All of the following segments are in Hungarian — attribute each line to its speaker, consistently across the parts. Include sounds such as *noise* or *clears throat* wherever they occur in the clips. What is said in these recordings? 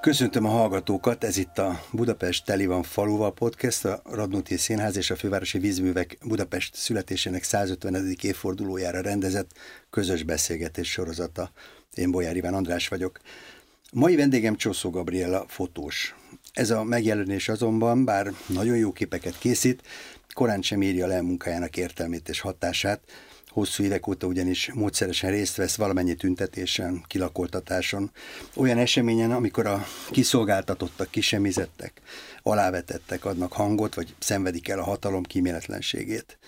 Speaker 1: Köszöntöm a hallgatókat, ez itt a Budapest Teli van faluval podcast, a Radnóti Színház és a Fővárosi Vízművek Budapest születésének 150. évfordulójára rendezett közös beszélgetés sorozata. Én Bolyár Iván András vagyok. Mai vendégem Csoszó Gabriela fotós. Ez a megjelenés azonban, bár nagyon jó képeket készít, korán sem írja le munkájának értelmét és hatását, hosszú évek óta ugyanis módszeresen részt vesz valamennyi tüntetésen, kilakoltatáson, olyan eseményen, amikor a kiszolgáltatottak, kisemizettek, alávetettek, adnak hangot, vagy szenvedik el a hatalom kíméletlenségét.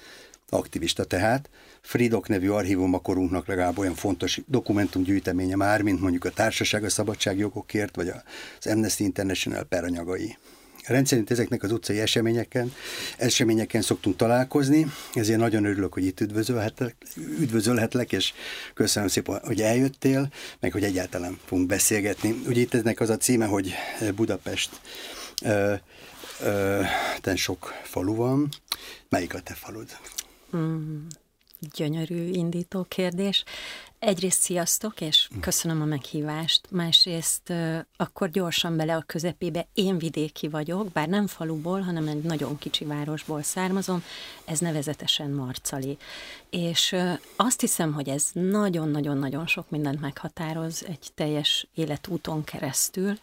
Speaker 1: Aktivista tehát, Fridok nevű archívum a korunknak legalább olyan fontos dokumentumgyűjteménye már, mint mondjuk a Társaság a Szabadságjogokért, vagy az Amnesty International peranyagai. Rendszerint ezeknek az utcai eseményeken, eseményeken szoktunk találkozni, ezért nagyon örülök, hogy itt üdvözölhetlek, üdvözölhetlek, és köszönöm szépen, hogy eljöttél, meg hogy egyáltalán fogunk beszélgetni. Ugye itt eznek az a címe, hogy Budapest ö, ö, ten sok falu van. Melyik a te falud?
Speaker 2: Mm, gyönyörű indító kérdés. Egyrészt sziasztok, és köszönöm a meghívást. Másrészt akkor gyorsan bele a közepébe. Én vidéki vagyok, bár nem faluból, hanem egy nagyon kicsi városból származom, ez nevezetesen Marcali. És azt hiszem, hogy ez nagyon-nagyon-nagyon sok mindent meghatároz egy teljes életúton keresztül,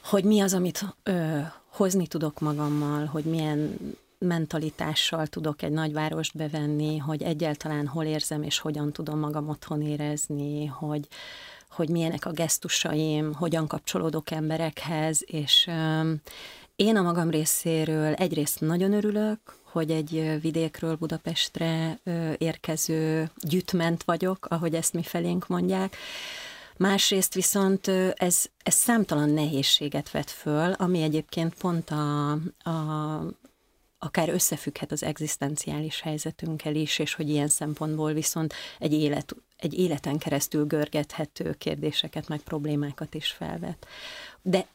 Speaker 2: hogy mi az, amit ö, hozni tudok magammal, hogy milyen mentalitással tudok egy nagyvárost bevenni, hogy egyáltalán hol érzem és hogyan tudom magam otthon érezni, hogy, hogy milyenek a gesztusaim, hogyan kapcsolódok emberekhez, és én a magam részéről egyrészt nagyon örülök, hogy egy vidékről Budapestre érkező gyütment vagyok, ahogy ezt mi felénk mondják. Másrészt viszont ez, ez számtalan nehézséget vet föl, ami egyébként pont a, a, akár összefügghet az egzisztenciális helyzetünkkel is, és hogy ilyen szempontból viszont egy, élet, egy életen keresztül görgethető kérdéseket, meg problémákat is felvet. De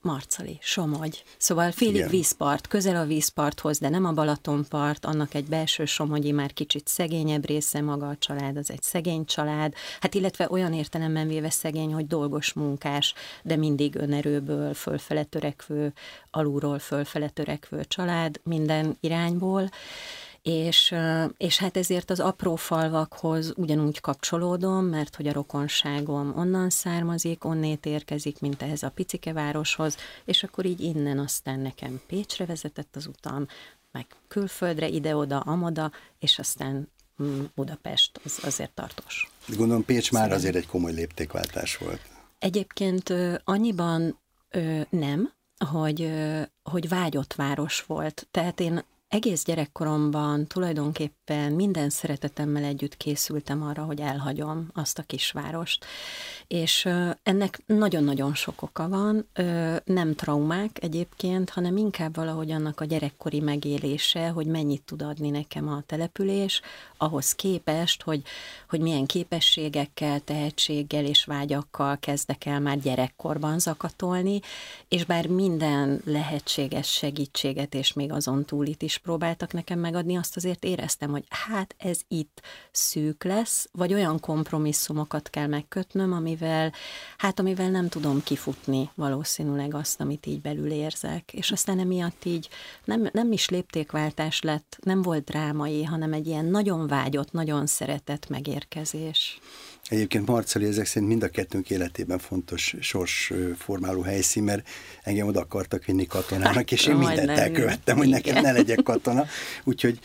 Speaker 2: Marcali, Somogy. Szóval félig Igen. vízpart, közel a vízparthoz, de nem a Balatonpart, annak egy belső Somogyi már kicsit szegényebb része, maga a család az egy szegény család, hát illetve olyan értelemben véve szegény, hogy dolgos munkás, de mindig önerőből fölfele törekvő, alulról fölfele törekvő család minden irányból és, és hát ezért az apró falvakhoz ugyanúgy kapcsolódom, mert hogy a rokonságom onnan származik, onnét érkezik, mint ehhez a picike városhoz, és akkor így innen aztán nekem Pécsre vezetett az utam, meg külföldre, ide-oda, amoda, és aztán mm, Budapest az azért tartós.
Speaker 1: Gondolom Pécs már azért egy komoly léptékváltás volt.
Speaker 2: Egyébként annyiban nem, hogy, hogy vágyott város volt. Tehát én egész gyerekkoromban tulajdonképpen minden szeretetemmel együtt készültem arra, hogy elhagyom azt a kisvárost. És ennek nagyon-nagyon sok oka van, nem traumák egyébként, hanem inkább valahogy annak a gyerekkori megélése, hogy mennyit tud adni nekem a település, ahhoz képest, hogy, hogy milyen képességekkel, tehetséggel és vágyakkal kezdek el már gyerekkorban zakatolni, és bár minden lehetséges segítséget, és még azon túlit is próbáltak nekem megadni, azt azért éreztem, hogy hát ez itt szűk lesz, vagy olyan kompromisszumokat kell megkötnöm, amivel, hát amivel nem tudom kifutni valószínűleg azt, amit így belül érzek. És aztán emiatt így nem, nem is léptékváltás lett, nem volt drámai, hanem egy ilyen nagyon vágyott, nagyon szeretett megérkezés.
Speaker 1: Egyébként Marceli ezek szerint mind a kettőnk életében fontos sorsformáló helyszín, mert engem oda akartak vinni katonának, és én mindent elkövettem, hogy nekem ne legyek katona. Úgyhogy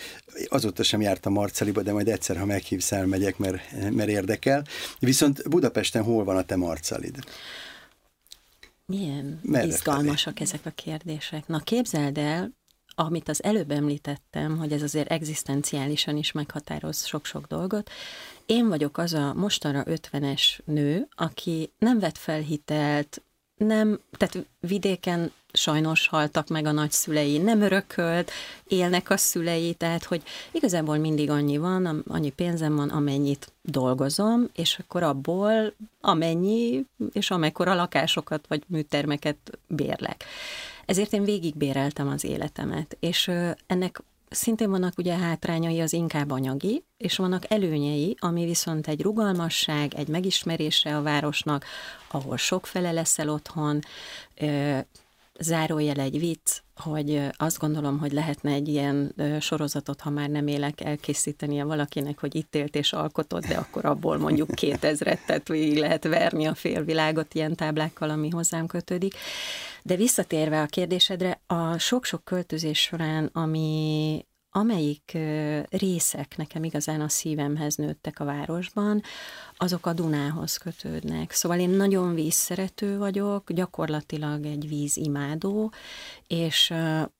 Speaker 1: azóta sem jártam Marceliba, de majd egyszer, ha meghívsz, elmegyek, mert, mert érdekel. Viszont Budapesten hol van a te Marcelid?
Speaker 2: Milyen Merre izgalmasak felé? ezek a kérdések. Na képzeld el, amit az előbb említettem, hogy ez azért egzisztenciálisan is meghatároz sok-sok dolgot, én vagyok az a mostanra 50-es nő, aki nem vett fel hitelt, nem, tehát vidéken sajnos haltak meg a nagyszülei, nem örökölt, élnek a szülei, tehát hogy igazából mindig annyi van, annyi pénzem van, amennyit dolgozom, és akkor abból amennyi, és amekkora lakásokat vagy műtermeket bérlek. Ezért én végigbéreltem az életemet, és ennek szintén vannak ugye hátrányai az inkább anyagi, és vannak előnyei, ami viszont egy rugalmasság, egy megismerése a városnak, ahol sokfele leszel otthon, zárójel egy vicc, hogy azt gondolom, hogy lehetne egy ilyen sorozatot, ha már nem élek, elkészítenie valakinek, hogy itt élt és alkotott, de akkor abból mondjuk *laughs* 2000-et, tehát végig lehet verni a félvilágot ilyen táblákkal, ami hozzám kötődik. De visszatérve a kérdésedre, a sok-sok költözés során, ami, amelyik részek nekem igazán a szívemhez nőttek a városban, azok a Dunához kötődnek. Szóval én nagyon vízszerető vagyok, gyakorlatilag egy vízimádó, és,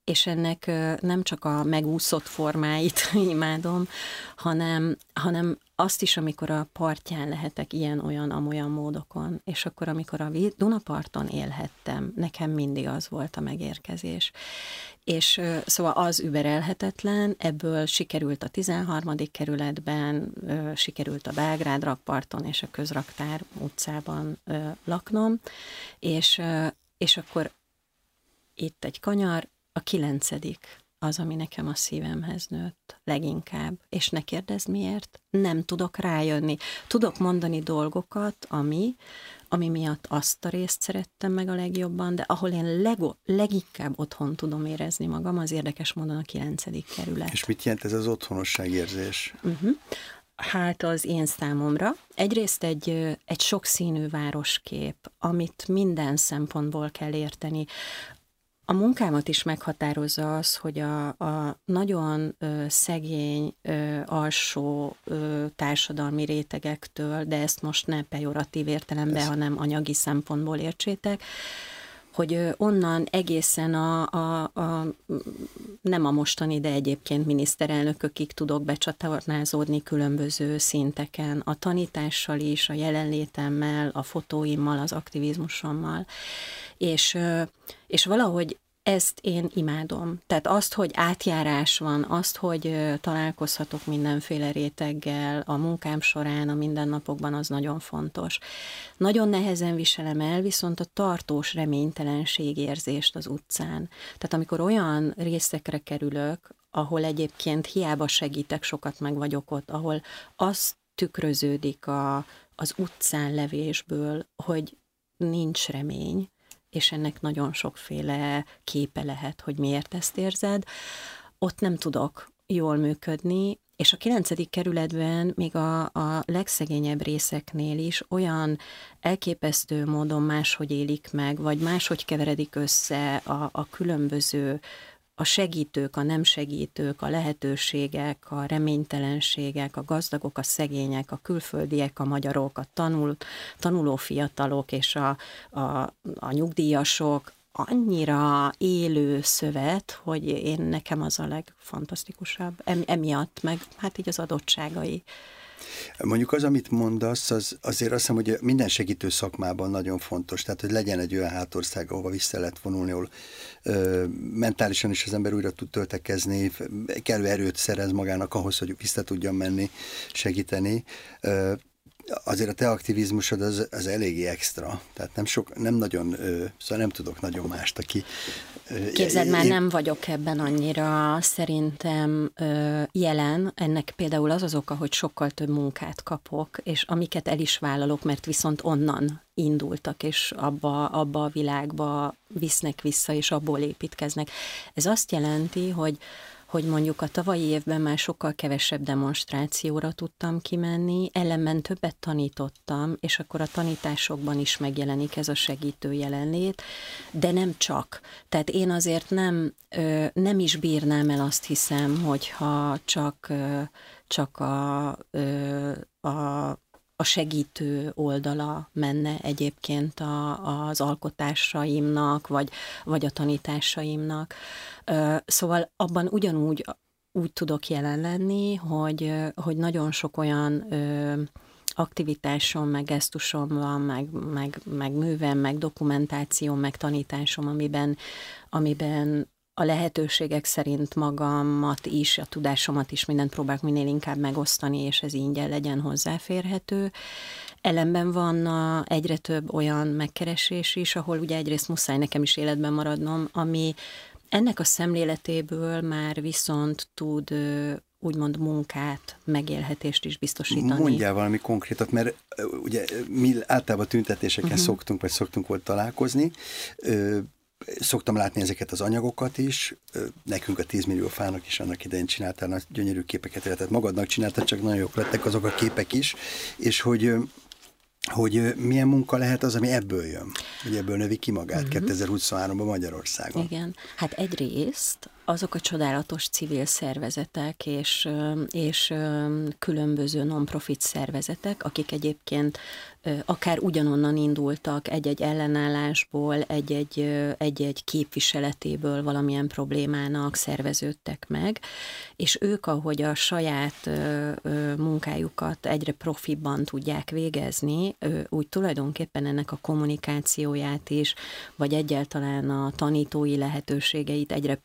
Speaker 2: és ennek nem csak a megúszott formáit *laughs* imádom, hanem, hanem azt is, amikor a partján lehetek ilyen-olyan, amolyan módokon, és akkor, amikor a Dunaparton élhettem, nekem mindig az volt a megérkezés. És szóval az überelhetetlen, ebből sikerült a 13. kerületben, sikerült a Belgrád rakparton és a közraktár utcában laknom, és, és akkor itt egy kanyar, a kilencedik az, ami nekem a szívemhez nőtt leginkább. És ne kérdezz miért, nem tudok rájönni. Tudok mondani dolgokat, ami, ami miatt azt a részt szerettem meg a legjobban, de ahol én lego, leginkább otthon tudom érezni magam, az érdekes módon a kilencedik kerület.
Speaker 1: És mit jelent ez az otthonosságérzés?
Speaker 2: Uh-huh. Hát az én számomra egyrészt egy, egy sokszínű városkép, amit minden szempontból kell érteni. A munkámat is meghatározza az, hogy a, a nagyon ö, szegény, ö, alsó ö, társadalmi rétegektől, de ezt most ne pejoratív értelemben, hanem anyagi szempontból értsétek, hogy onnan egészen a, a, a nem a mostani, de egyébként miniszterelnökökig tudok becsatornázódni különböző szinteken, a tanítással is, a jelenlétemmel, a fotóimmal, az aktivizmusommal, és, és valahogy ezt én imádom. Tehát azt, hogy átjárás van, azt, hogy találkozhatok mindenféle réteggel a munkám során, a mindennapokban, az nagyon fontos. Nagyon nehezen viselem el viszont a tartós reménytelenség érzést az utcán. Tehát amikor olyan részekre kerülök, ahol egyébként hiába segítek, sokat meg vagyok ott, ahol az tükröződik a, az utcán levésből, hogy nincs remény, és ennek nagyon sokféle képe lehet, hogy miért ezt érzed, ott nem tudok jól működni, és a kilencedik kerületben még a, a legszegényebb részeknél is olyan elképesztő módon máshogy élik meg, vagy máshogy keveredik össze a, a különböző a segítők, a nem segítők, a lehetőségek, a reménytelenségek, a gazdagok, a szegények, a külföldiek, a magyarok, a tanul, tanuló fiatalok és a, a, a nyugdíjasok, annyira élő szövet, hogy én nekem az a legfantasztikusabb, emiatt, meg hát így az adottságai.
Speaker 1: Mondjuk az, amit mondasz, az, azért azt hiszem, hogy minden segítő szakmában nagyon fontos, tehát hogy legyen egy olyan hátország, ahova vissza lehet vonulni, ahol ö, mentálisan is az ember újra tud töltekezni, kellő erőt szerez magának ahhoz, hogy vissza tudjon menni, segíteni. Ö, azért a te aktivizmusod az, az eléggé extra, tehát nem sok, nem nagyon, szóval nem tudok nagyon mást, aki...
Speaker 2: Képzeld, már nem vagyok ebben annyira szerintem jelen, ennek például az az oka, hogy sokkal több munkát kapok, és amiket el is vállalok, mert viszont onnan indultak, és abba, abba a világba visznek vissza, és abból építkeznek. Ez azt jelenti, hogy hogy mondjuk a tavalyi évben már sokkal kevesebb demonstrációra tudtam kimenni, ellenben többet tanítottam, és akkor a tanításokban is megjelenik ez a segítő jelenlét, de nem csak. Tehát én azért nem, nem is bírnám el azt hiszem, hogyha csak, csak a, a a segítő oldala menne egyébként a, az alkotásaimnak, vagy, vagy a tanításaimnak. Szóval abban ugyanúgy úgy tudok jelen lenni, hogy, hogy nagyon sok olyan aktivitásom, meg gesztusom van, meg, meg, meg művem, meg dokumentációm, meg tanításom, amiben, amiben a lehetőségek szerint magamat is, a tudásomat is mindent próbálok minél inkább megosztani, és ez ingyen legyen hozzáférhető. Ellenben van a, egyre több olyan megkeresés is, ahol ugye egyrészt muszáj nekem is életben maradnom, ami ennek a szemléletéből már viszont tud úgymond munkát, megélhetést is biztosítani.
Speaker 1: Mondjál valami konkrétat, mert ugye mi általában tüntetéseken uh-huh. szoktunk, vagy szoktunk volt találkozni, szoktam látni ezeket az anyagokat is, nekünk a 10 millió fának is annak idején csináltál nagy gyönyörű képeket, tehát magadnak csináltad, csak nagyon jók lettek azok a képek is, és hogy hogy milyen munka lehet az, ami ebből jön, hogy ebből növi ki magát. Mhm. 2023-ban Magyarországon.
Speaker 2: Igen, hát egyrészt azok a csodálatos civil szervezetek és, és különböző non-profit szervezetek, akik egyébként akár ugyanonnan indultak egy-egy ellenállásból, egy-egy, egy-egy képviseletéből valamilyen problémának szerveződtek meg, és ők, ahogy a saját munkájukat egyre profibban tudják végezni, úgy tulajdonképpen ennek a kommunikációját is, vagy egyáltalán a tanítói lehetőségeit egyre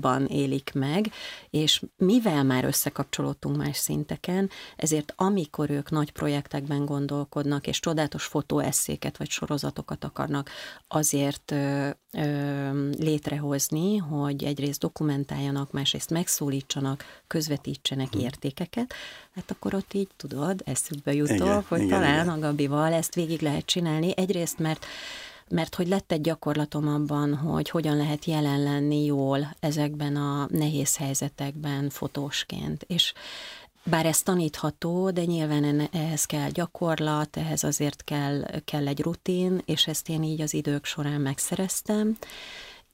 Speaker 2: profiban élik meg, és mivel már összekapcsolódtunk más szinteken, ezért amikor ők nagy projektekben gondolkodnak, és csodálatos fotóesszéket vagy sorozatokat akarnak azért ö, ö, létrehozni, hogy egyrészt dokumentáljanak, másrészt megszólítsanak, közvetítsenek hmm. értékeket, hát akkor ott így tudod, eszükbe jutok, igen, hogy igen, talán igen. a Gabival ezt végig lehet csinálni. Egyrészt, mert mert hogy lett egy gyakorlatom abban, hogy hogyan lehet jelen lenni jól ezekben a nehéz helyzetekben fotósként. És bár ez tanítható, de nyilván ehhez kell gyakorlat, ehhez azért kell, kell egy rutin, és ezt én így az idők során megszereztem.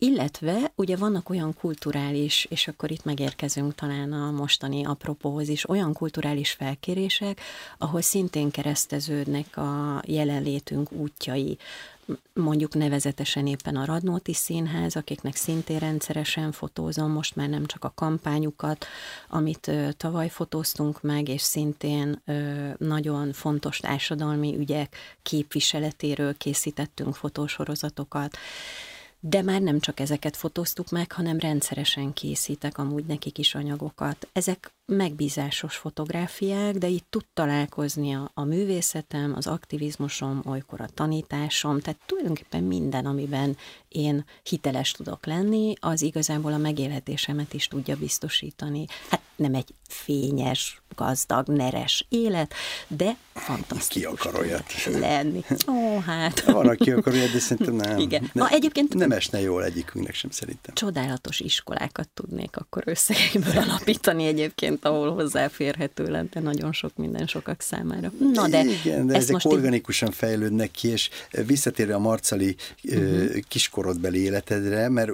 Speaker 2: Illetve ugye vannak olyan kulturális, és akkor itt megérkezünk talán a mostani apropóhoz is, olyan kulturális felkérések, ahol szintén kereszteződnek a jelenlétünk útjai mondjuk nevezetesen éppen a Radnóti Színház, akiknek szintén rendszeresen fotózom, most már nem csak a kampányukat, amit tavaly fotóztunk meg, és szintén nagyon fontos társadalmi ügyek képviseletéről készítettünk fotósorozatokat. De már nem csak ezeket fotóztuk meg, hanem rendszeresen készítek amúgy nekik is anyagokat. Ezek megbízásos fotográfiák, de itt tud találkozni a, a művészetem, az aktivizmusom, olykor a tanításom, tehát tulajdonképpen minden, amiben én hiteles tudok lenni, az igazából a megélhetésemet is tudja biztosítani. Hát nem egy fényes, gazdag, neres élet, de fantasztikus.
Speaker 1: Ki akar olyat?
Speaker 2: Lenni. Ó, hát.
Speaker 1: Van, aki akar olyat, de szerintem nem.
Speaker 2: Igen. Ne, egyébként
Speaker 1: nem esne jól egyikünknek sem szerintem.
Speaker 2: Csodálatos iskolákat tudnék akkor összegekből alapítani egyébként, ahol hozzáférhető lenne nagyon sok minden sokak számára.
Speaker 1: Na de, Igen, de ezek organikusan így... fejlődnek ki, és visszatérve a marcali uh-huh. kiskorodbeli életedre, mert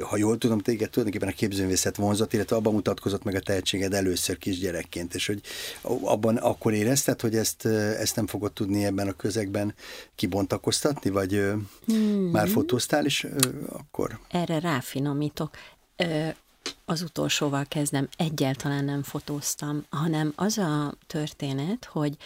Speaker 1: ha jól tudom, téged tulajdonképpen a képzőművészet vonzott, illetve abban mutatkozott meg a tehetséged először kisgyerekként, és hogy abban akkor érezted, hogy ezt, ezt nem fogod tudni ebben a közegben kibontakoztatni, vagy hmm. már fotóztál is akkor?
Speaker 2: Erre ráfinomítok. Az utolsóval kezdem, egyáltalán nem fotóztam, hanem az a történet, hogy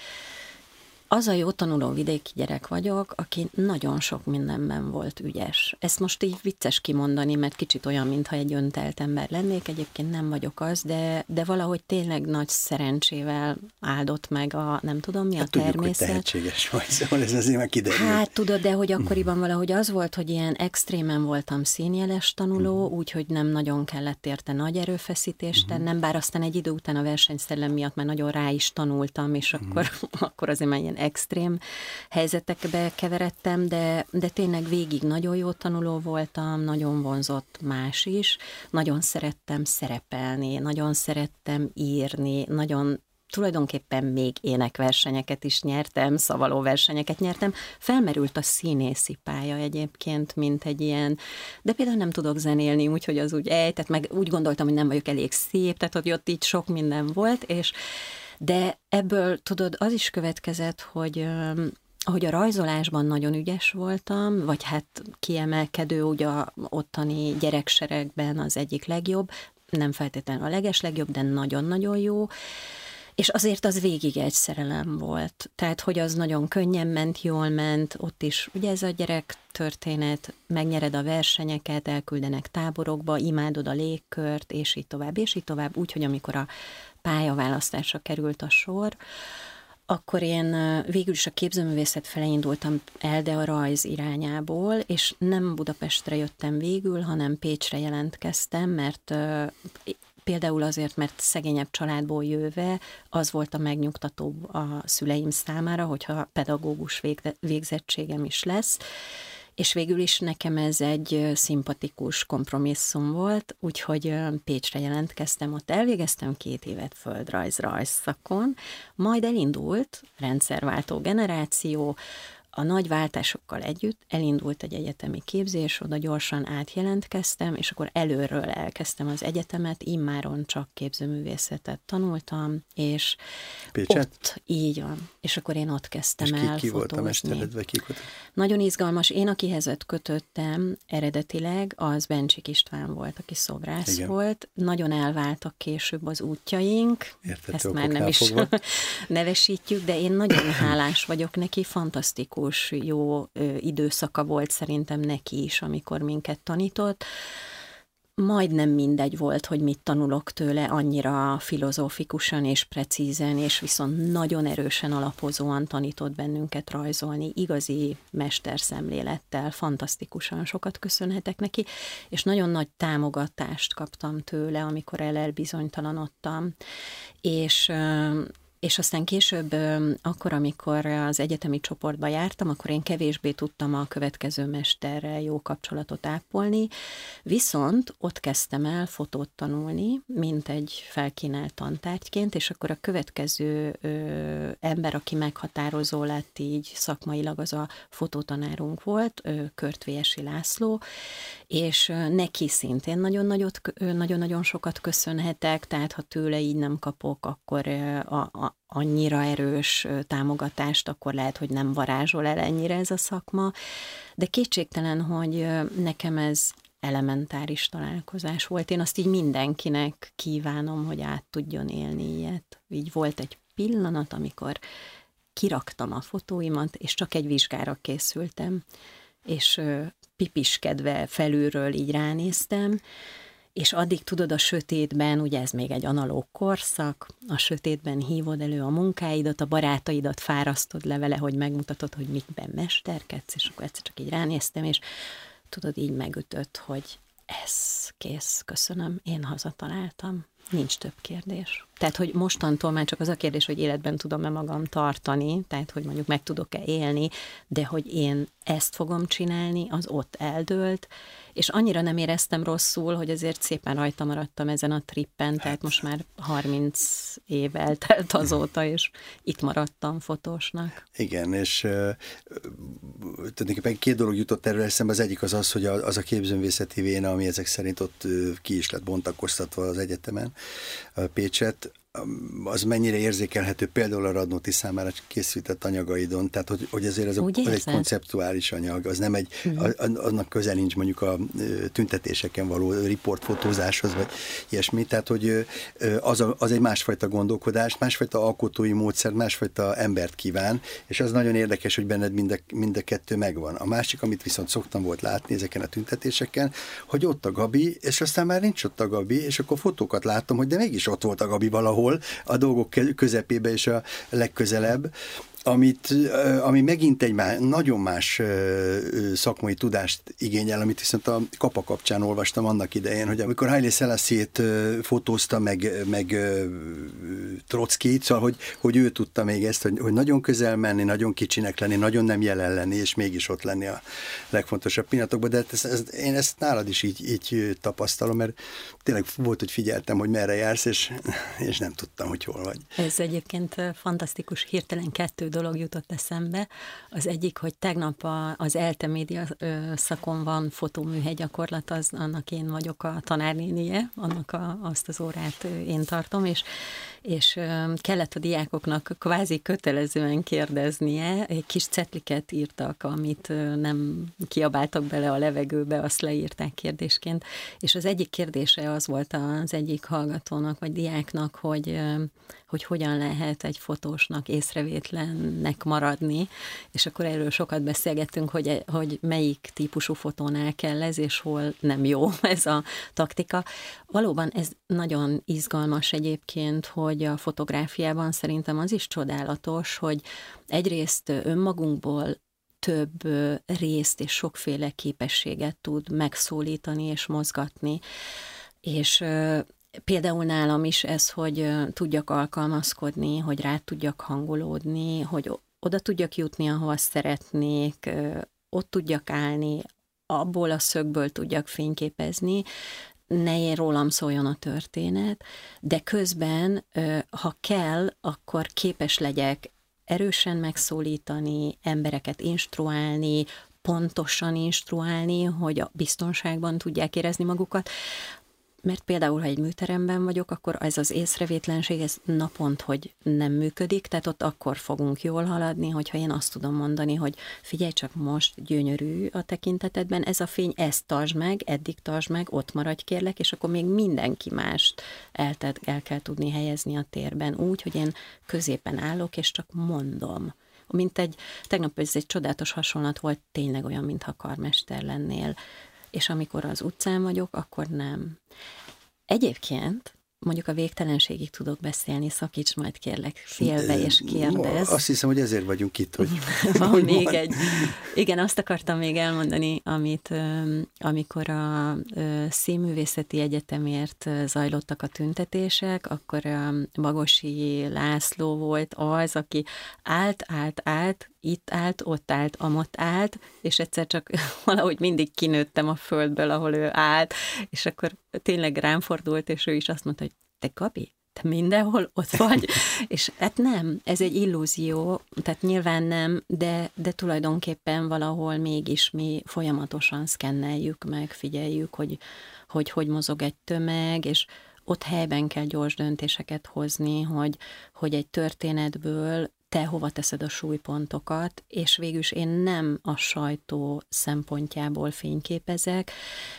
Speaker 2: az a jó tanuló vidéki gyerek vagyok, aki nagyon sok mindenben volt ügyes. Ezt most így vicces kimondani, mert kicsit olyan, mintha egy öntelt ember lennék, egyébként nem vagyok az, de, de valahogy tényleg nagy szerencsével áldott meg a, nem tudom mi hát a tudjuk, természet. Hogy
Speaker 1: tehetséges vagy, szóval ez azért már kiderül.
Speaker 2: Hát tudod, de hogy akkoriban *clears throat* valahogy az volt, hogy ilyen extrémen voltam színjeles tanuló, uh-huh. úgyhogy nem nagyon kellett érte nagy erőfeszítést uh-huh. tennem, bár aztán egy idő után a versenyszellem miatt már nagyon rá is tanultam, és uh-huh. akkor, *laughs* akkor azért már ilyen extrém helyzetekbe keveredtem, de, de tényleg végig nagyon jó tanuló voltam, nagyon vonzott más is, nagyon szerettem szerepelni, nagyon szerettem írni, nagyon tulajdonképpen még énekversenyeket is nyertem, szavaló versenyeket nyertem. Felmerült a színészi pálya egyébként, mint egy ilyen, de például nem tudok zenélni, úgyhogy az úgy ej, tehát meg úgy gondoltam, hogy nem vagyok elég szép, tehát hogy ott így sok minden volt, és de ebből tudod, az is következett, hogy hogy a rajzolásban nagyon ügyes voltam, vagy hát kiemelkedő, ugye a ottani gyerekseregben az egyik legjobb, nem feltétlenül a leges legjobb, de nagyon-nagyon jó, és azért az végig egy szerelem volt. Tehát, hogy az nagyon könnyen ment, jól ment, ott is, ugye ez a gyerek történet, megnyered a versenyeket, elküldenek táborokba, imádod a légkört, és így tovább, és így tovább, úgy, hogy amikor a pályaválasztásra került a sor, akkor én végül is a képzőművészet felé indultam el, de a rajz irányából, és nem Budapestre jöttem végül, hanem Pécsre jelentkeztem, mert például azért, mert szegényebb családból jöve az volt a megnyugtatóbb a szüleim számára, hogyha pedagógus végzettségem is lesz, és végül is nekem ez egy szimpatikus kompromisszum volt, úgyhogy Pécsre jelentkeztem, ott elvégeztem két évet földrajz rajz szakon, majd elindult rendszerváltó generáció, a nagy váltásokkal együtt elindult egy egyetemi képzés, oda gyorsan átjelentkeztem, és akkor előről elkezdtem az egyetemet, immáron csak képzőművészetet tanultam, és Pécset? ott, így van, és akkor én ott kezdtem és
Speaker 1: ki,
Speaker 2: el
Speaker 1: ki volt a mestered, vagy ki
Speaker 2: Nagyon izgalmas. Én, akihez öt kötöttem eredetileg, az Bencsik István volt, aki szobrász Igen. volt. Nagyon elváltak később az útjaink,
Speaker 1: Értető
Speaker 2: ezt már nem is *laughs* nevesítjük, de én nagyon hálás vagyok neki, fantasztikus fantasztikus, jó időszaka volt szerintem neki is, amikor minket tanított. Majdnem mindegy volt, hogy mit tanulok tőle, annyira filozófikusan és precízen, és viszont nagyon erősen alapozóan tanított bennünket rajzolni, igazi mesterszemlélettel, fantasztikusan sokat köszönhetek neki, és nagyon nagy támogatást kaptam tőle, amikor el elbizonytalanodtam, és és aztán később, akkor, amikor az egyetemi csoportba jártam, akkor én kevésbé tudtam a következő mesterrel jó kapcsolatot ápolni, viszont ott kezdtem el fotót tanulni, mint egy felkínált tantárgyként, és akkor a következő ö, ember, aki meghatározó lett így szakmailag, az a fotótanárunk volt, ö, Körtvési László, és neki szintén nagyon-nagyon sokat köszönhetek, tehát ha tőle így nem kapok, akkor a, a, annyira erős támogatást, akkor lehet, hogy nem varázsol el ennyire ez a szakma, de kétségtelen, hogy nekem ez elementáris találkozás volt. Én azt így mindenkinek kívánom, hogy át tudjon élni ilyet. Így volt egy pillanat, amikor kiraktam a fotóimat, és csak egy vizsgára készültem, és pipiskedve felülről így ránéztem, és addig tudod a sötétben, ugye ez még egy analóg korszak, a sötétben hívod elő a munkáidat, a barátaidat fárasztod le vele, hogy megmutatod, hogy mikben mesterkedsz, és akkor egyszer csak így ránéztem, és tudod, így megütött, hogy ez kész, köszönöm, én hazataláltam. Nincs több kérdés. Tehát, hogy mostantól már csak az a kérdés, hogy életben tudom-e magam tartani, tehát, hogy mondjuk meg tudok-e élni, de hogy én ezt fogom csinálni, az ott eldőlt, és annyira nem éreztem rosszul, hogy azért szépen rajta maradtam ezen a trippen, tehát hát. most már 30 év eltelt azóta, és itt maradtam fotósnak.
Speaker 1: Igen, és uh, tulajdonképpen két dolog jutott erről eszembe, az egyik az az, hogy az a képzőművészeti véna, ami ezek szerint ott ki is lett bontakoztatva az egyetemen, Pécset, az mennyire érzékelhető például a Radnóti számára készített anyagaidon, tehát hogy, hogy azért ez a, egy konceptuális anyag, az nem egy, uh-huh. a, annak közel nincs mondjuk a tüntetéseken való riportfotózáshoz, vagy ilyesmi, tehát hogy az, a, az egy másfajta gondolkodás, másfajta alkotói módszer, másfajta embert kíván, és az nagyon érdekes, hogy benned mind a, mind a kettő megvan. A másik, amit viszont szoktam volt látni ezeken a tüntetéseken, hogy ott a Gabi, és aztán már nincs ott a Gabi, és akkor fotókat láttam, hogy de mégis ott volt a Gabi valahol, valahol a dolgok közepébe és a legközelebb, amit, ami megint egy má, nagyon más szakmai tudást igényel, amit viszont a kapa kapcsán olvastam annak idején, hogy amikor Haile Selassie-t fotózta meg, meg Trockit, szóval hogy, hogy ő tudta még ezt, hogy, hogy nagyon közel menni, nagyon kicsinek lenni, nagyon nem jelen lenni, és mégis ott lenni a legfontosabb pillanatokban, de hát ez, ez, én ezt nálad is így, így tapasztalom, mert tényleg volt, hogy figyeltem, hogy merre jársz, és, és nem tudtam, hogy hol vagy.
Speaker 2: Ez egyébként fantasztikus, hirtelen kettő jutott eszembe. Az egyik, hogy tegnap a, az ELTE média szakon van fotóműhely gyakorlat, az, annak én vagyok a tanárnénie, annak a, azt az órát én tartom, és és kellett a diákoknak kvázi kötelezően kérdeznie, egy kis cetliket írtak, amit nem kiabáltak bele a levegőbe, azt leírták kérdésként, és az egyik kérdése az volt az egyik hallgatónak, vagy diáknak, hogy hogy hogyan lehet egy fotósnak észrevétlennek maradni, és akkor erről sokat beszélgettünk, hogy, hogy melyik típusú fotónál kell ez, és hol nem jó *laughs* ez a taktika. Valóban ez nagyon izgalmas egyébként, hogy a fotográfiában szerintem az is csodálatos, hogy egyrészt önmagunkból több részt és sokféle képességet tud megszólítani és mozgatni. És Például nálam is ez, hogy tudjak alkalmazkodni, hogy rá tudjak hangolódni, hogy oda tudjak jutni, ahova szeretnék, ott tudjak állni, abból a szögből tudjak fényképezni, ne rólam szóljon a történet, de közben, ha kell, akkor képes legyek erősen megszólítani, embereket instruálni, pontosan instruálni, hogy a biztonságban tudják érezni magukat, mert például, ha egy műteremben vagyok, akkor ez az észrevétlenség, ez napont, hogy nem működik, tehát ott akkor fogunk jól haladni, hogyha én azt tudom mondani, hogy figyelj csak most, gyönyörű a tekintetedben, ez a fény, ezt tartsd meg, eddig tartsd meg, ott maradj kérlek, és akkor még mindenki mást el, el kell tudni helyezni a térben, úgy, hogy én középen állok, és csak mondom. Mint egy, tegnap ez egy csodálatos hasonlat volt, tényleg olyan, mintha karmester lennél és amikor az utcán vagyok, akkor nem. Egyébként mondjuk a végtelenségig tudok beszélni, szakíts majd kérlek félbe és kérdez.
Speaker 1: Azt hiszem, hogy ezért vagyunk itt, hogy... *laughs*
Speaker 2: Van hogy még egy... Igen, azt akartam még elmondani, amit amikor a Színművészeti Egyetemért zajlottak a tüntetések, akkor a Magosi László volt az, aki állt, állt, állt, itt állt, ott állt, amott állt, és egyszer csak *laughs* valahogy mindig kinőttem a földből, ahol ő állt, és akkor tényleg rám fordult, és ő is azt mondta, hogy te Gabi, te mindenhol ott vagy, *laughs* és hát nem, ez egy illúzió, tehát nyilván nem, de, de tulajdonképpen valahol mégis mi folyamatosan szkenneljük meg, figyeljük, hogy, hogy hogy mozog egy tömeg, és ott helyben kell gyors döntéseket hozni, hogy, hogy egy történetből te hova teszed a súlypontokat, és végülis én nem a sajtó szempontjából fényképezek,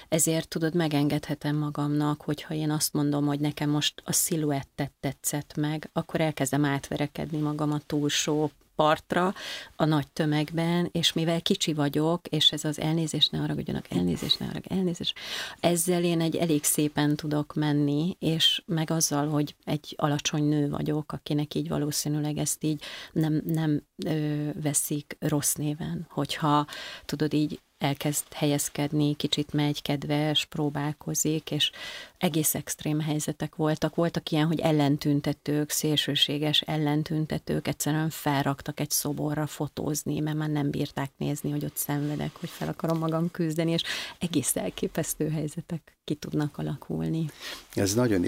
Speaker 2: ezért tudod, megengedhetem magamnak, hogyha én azt mondom, hogy nekem most a sziluettet tetszett meg, akkor elkezdem átverekedni magam a túlsó partra a nagy tömegben, és mivel kicsi vagyok, és ez az elnézés ne haragudjanak, elnézés ne harag, elnézés, ezzel én egy elég szépen tudok menni, és meg azzal, hogy egy alacsony nő vagyok, akinek így valószínűleg ezt így nem, nem ö, veszik rossz néven, hogyha tudod így elkezd helyezkedni, kicsit megy, kedves, próbálkozik, és egész extrém helyzetek voltak. Voltak ilyen, hogy ellentüntetők, szélsőséges ellentüntetők egyszerűen felraktak egy szoborra fotózni, mert már nem bírták nézni, hogy ott szenvedek, hogy fel akarom magam küzdeni, és egész elképesztő helyzetek ki tudnak alakulni.
Speaker 1: Ez nagyon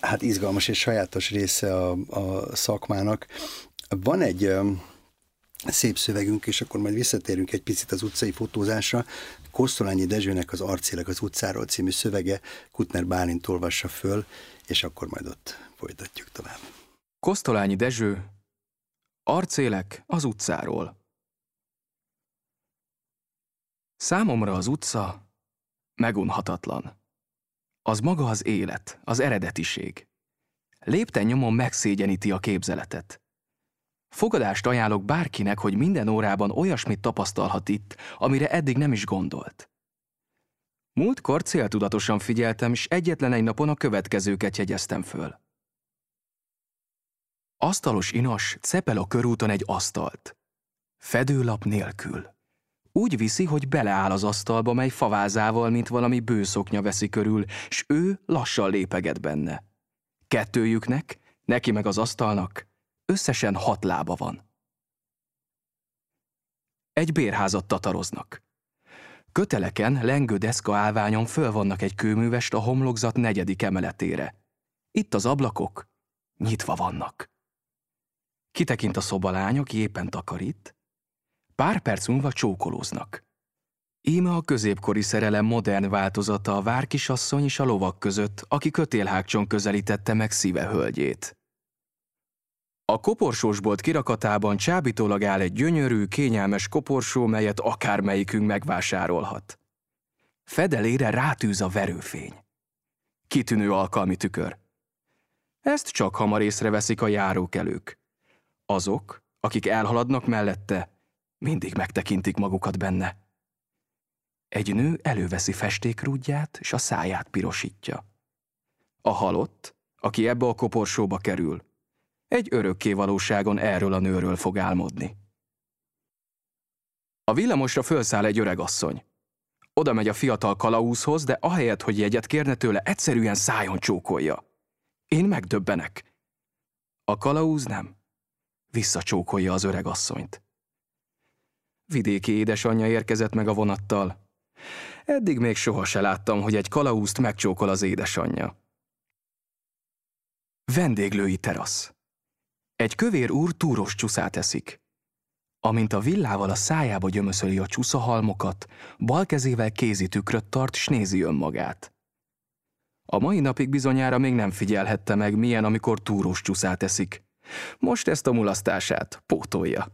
Speaker 1: hát izgalmas és sajátos része a, a szakmának. Van egy szép szövegünk, és akkor majd visszatérünk egy picit az utcai fotózásra. Kosztolányi Dezsőnek az Arcélek az utcáról című szövege Kutner Bálint olvassa föl, és akkor majd ott folytatjuk tovább.
Speaker 3: Kosztolányi Dezső, Arcélek az utcáról. Számomra az utca megunhatatlan. Az maga az élet, az eredetiség. Lépten nyomon megszégyeníti a képzeletet. Fogadást ajánlok bárkinek, hogy minden órában olyasmit tapasztalhat itt, amire eddig nem is gondolt. Múltkor céltudatosan figyeltem, és egyetlen egy napon a következőket jegyeztem föl. Asztalos inas cepel a körúton egy asztalt. Fedőlap nélkül. Úgy viszi, hogy beleáll az asztalba, mely favázával, mint valami bőszoknya veszi körül, s ő lassan lépeget benne. Kettőjüknek, neki meg az asztalnak, Összesen hat lába van. Egy bérházat tataroznak. Köteleken, lengő deszka állványon föl vannak egy kőművest a homlokzat negyedik emeletére. Itt az ablakok nyitva vannak. Kitekint a szobalány, aki éppen takarít. Pár perc múlva csókolóznak. Íme a középkori szerelem modern változata a várkisasszony és a lovak között, aki kötélhágcson közelítette meg szíve hölgyét. A koporsósbolt kirakatában csábítólag áll egy gyönyörű, kényelmes koporsó, melyet akármelyikünk megvásárolhat. Fedelére rátűz a verőfény. Kitűnő alkalmi tükör. Ezt csak hamar észreveszik a járókelők. Azok, akik elhaladnak mellette, mindig megtekintik magukat benne. Egy nő előveszi festékrúdját, és a száját pirosítja. A halott, aki ebbe a koporsóba kerül, egy örökké valóságon erről a nőről fog álmodni. A villamosra fölszáll egy öreg asszony. Oda megy a fiatal kalauzhoz, de ahelyett, hogy jegyet kérne tőle, egyszerűen szájon csókolja. Én megdöbbenek. A kalauz nem. Visszacsókolja az öreg asszonyt. Vidéki édesanyja érkezett meg a vonattal. Eddig még soha se láttam, hogy egy kalauzt megcsókol az édesanyja. Vendéglői terasz. Egy kövér úr túros csúszát eszik. Amint a villával a szájába gyömöszöli a csúszahalmokat, bal kezével kézi tükröt tart, s nézi önmagát. A mai napig bizonyára még nem figyelhette meg, milyen, amikor túrós csúszát eszik. Most ezt a mulasztását pótolja.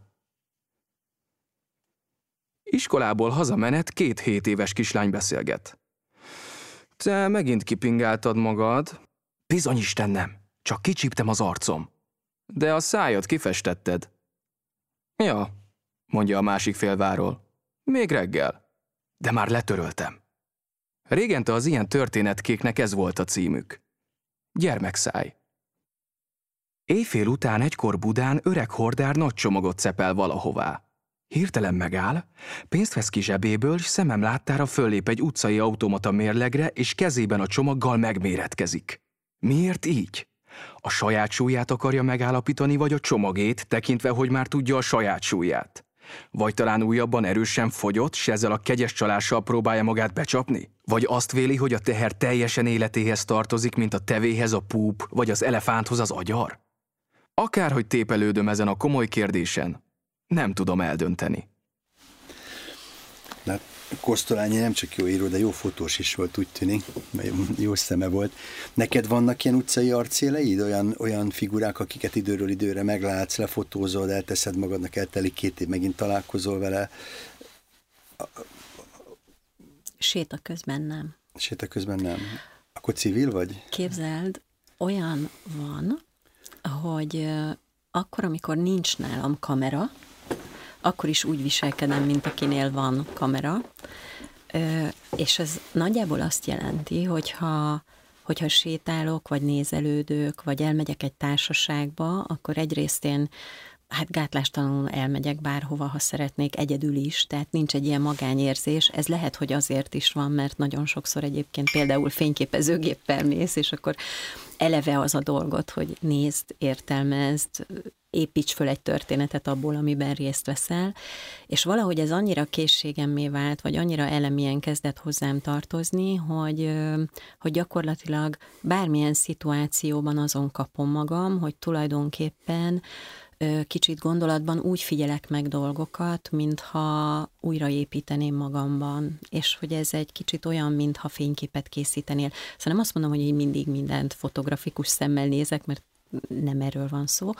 Speaker 3: Iskolából hazamenet két hét éves kislány beszélget. Te megint kipingáltad magad? Bizony Isten nem, csak kicsíptem az arcom. De a szájat kifestetted. Ja, mondja a másik félváról. Még reggel. De már letöröltem. Régente az ilyen történetkéknek ez volt a címük. Gyermekszáj. Éjfél után egykor Budán öreg hordár nagy csomagot cepel valahová. Hirtelen megáll, pénzt vesz ki zsebéből, és szemem láttára föllép egy utcai automata mérlegre, és kezében a csomaggal megméretkezik. Miért így? A saját súlyát akarja megállapítani, vagy a csomagét, tekintve, hogy már tudja a saját súlyát? Vagy talán újabban erősen fogyott, s ezzel a kegyes csalással próbálja magát becsapni? Vagy azt véli, hogy a teher teljesen életéhez tartozik, mint a tevéhez a púp, vagy az elefánthoz az agyar? Akárhogy tépelődöm ezen a komoly kérdésen, nem tudom eldönteni.
Speaker 1: Na, Kosztolányi nem csak jó író, de jó fotós is volt, úgy tűnik, mert jó szeme volt. Neked vannak ilyen utcai arcéleid, olyan, olyan figurák, akiket időről időre meglátsz, lefotózol, elteszed magadnak, eltelik két év, megint találkozol vele?
Speaker 2: Séta közben nem.
Speaker 1: Séta közben nem. Akkor civil vagy?
Speaker 2: Képzeld, olyan van, hogy akkor, amikor nincs nálam kamera, akkor is úgy viselkedem, mint akinél van kamera, és ez nagyjából azt jelenti, hogyha, hogyha sétálok, vagy nézelődök, vagy elmegyek egy társaságba, akkor egyrészt én hát gátlástalanul elmegyek bárhova, ha szeretnék, egyedül is, tehát nincs egy ilyen magányérzés. Ez lehet, hogy azért is van, mert nagyon sokszor egyébként például fényképezőgéppel mész, és akkor eleve az a dolgot, hogy nézd, értelmezd, építs föl egy történetet abból, amiben részt veszel, és valahogy ez annyira készségemmé vált, vagy annyira elemien kezdett hozzám tartozni, hogy, hogy gyakorlatilag bármilyen szituációban azon kapom magam, hogy tulajdonképpen kicsit gondolatban úgy figyelek meg dolgokat, mintha újraépíteném magamban, és hogy ez egy kicsit olyan, mintha fényképet készítenél. Szóval nem azt mondom, hogy én mindig mindent fotografikus szemmel nézek, mert nem erről van szó,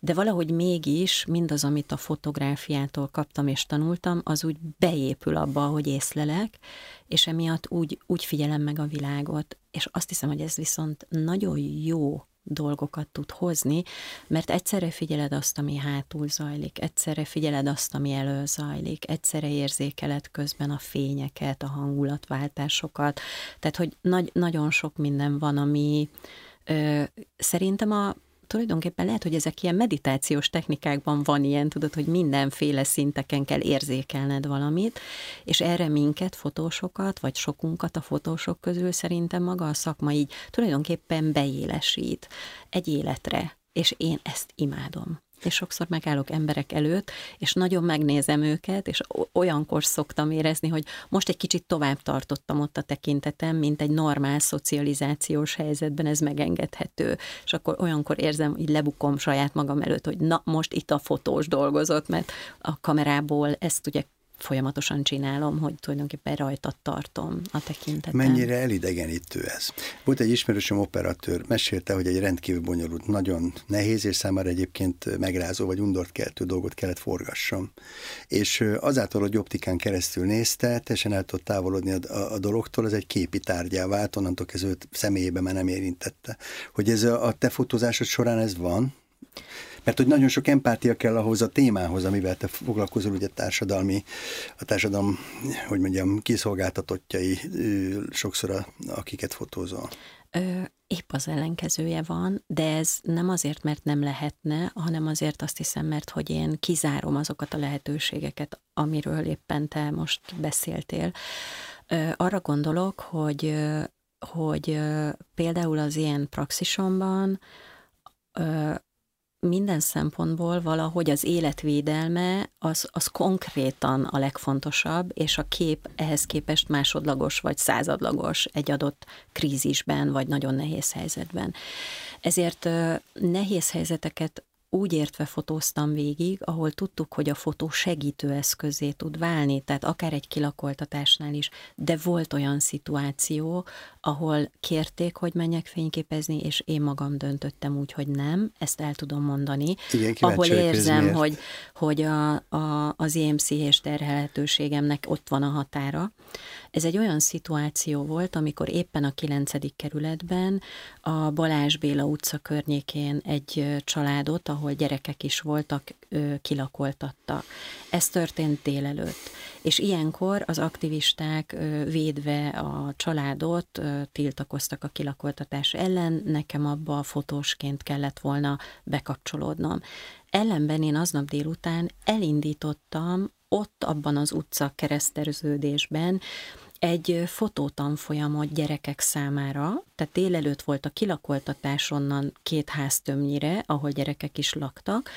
Speaker 2: de valahogy mégis mindaz, amit a fotográfiától kaptam és tanultam, az úgy beépül abba, hogy észlelek, és emiatt úgy, úgy figyelem meg a világot, és azt hiszem, hogy ez viszont nagyon jó dolgokat tud hozni, mert egyszerre figyeled azt, ami hátul zajlik, egyszerre figyeled azt, ami elő zajlik, egyszerre érzékeled közben a fényeket, a hangulatváltásokat, tehát hogy nagy, nagyon sok minden van, ami ö, szerintem a tulajdonképpen lehet, hogy ezek ilyen meditációs technikákban van ilyen, tudod, hogy mindenféle szinteken kell érzékelned valamit, és erre minket, fotósokat, vagy sokunkat a fotósok közül szerintem maga a szakma így tulajdonképpen beélesít egy életre, és én ezt imádom és sokszor megállok emberek előtt, és nagyon megnézem őket, és olyankor szoktam érezni, hogy most egy kicsit tovább tartottam ott a tekintetem, mint egy normál szocializációs helyzetben ez megengedhető. És akkor olyankor érzem, hogy lebukom saját magam előtt, hogy na, most itt a fotós dolgozott, mert a kamerából ezt ugye folyamatosan csinálom, hogy tulajdonképpen rajta tartom a tekintetem.
Speaker 1: Mennyire elidegenítő ez? Volt egy ismerősöm operatőr, mesélte, hogy egy rendkívül bonyolult, nagyon nehéz, és számára egyébként megrázó vagy undort keltő dolgot kellett forgassam. És azáltal, hogy optikán keresztül nézte, teljesen el tudott távolodni a, a, a dologtól, ez egy képi tárgyá vált, onnantól kezdve őt személyében már nem érintette. Hogy ez a, a te fotózásod során ez van? Mert hogy nagyon sok empátia kell ahhoz a témához, amivel te foglalkozol, ugye társadalmi, a társadalom, hogy mondjam, kiszolgáltatottjai sokszor, a, akiket fotózol.
Speaker 2: Ö, épp az ellenkezője van, de ez nem azért, mert nem lehetne, hanem azért azt hiszem, mert hogy én kizárom azokat a lehetőségeket, amiről éppen te most beszéltél. Ö, arra gondolok, hogy, hogy például az ilyen praxisomban minden szempontból valahogy az életvédelme az, az konkrétan a legfontosabb, és a kép ehhez képest másodlagos vagy századlagos egy adott krízisben, vagy nagyon nehéz helyzetben. Ezért nehéz helyzeteket úgy értve fotóztam végig, ahol tudtuk, hogy a fotó segítő eszközé tud válni, tehát akár egy kilakoltatásnál is, de volt olyan szituáció, ahol kérték, hogy menjek fényképezni, és én magam döntöttem úgy, hogy nem, ezt el tudom mondani,
Speaker 1: Igen,
Speaker 2: ahol érzem, hogy, hogy a, a, az EMC és terhelhetőségemnek ott van a határa. Ez egy olyan szituáció volt, amikor éppen a 9. kerületben a Balázs Béla utca környékén egy családot, ahol gyerekek is voltak, kilakoltatta. Ez történt délelőtt. És ilyenkor az aktivisták védve a családot tiltakoztak a kilakoltatás ellen, nekem abba a fotósként kellett volna bekapcsolódnom. Ellenben én aznap délután elindítottam ott abban az utca kereszterőződésben egy fotótanfolyamot gyerekek számára, tehát délelőtt volt a kilakoltatás onnan két háztömnyire, ahol gyerekek is laktak,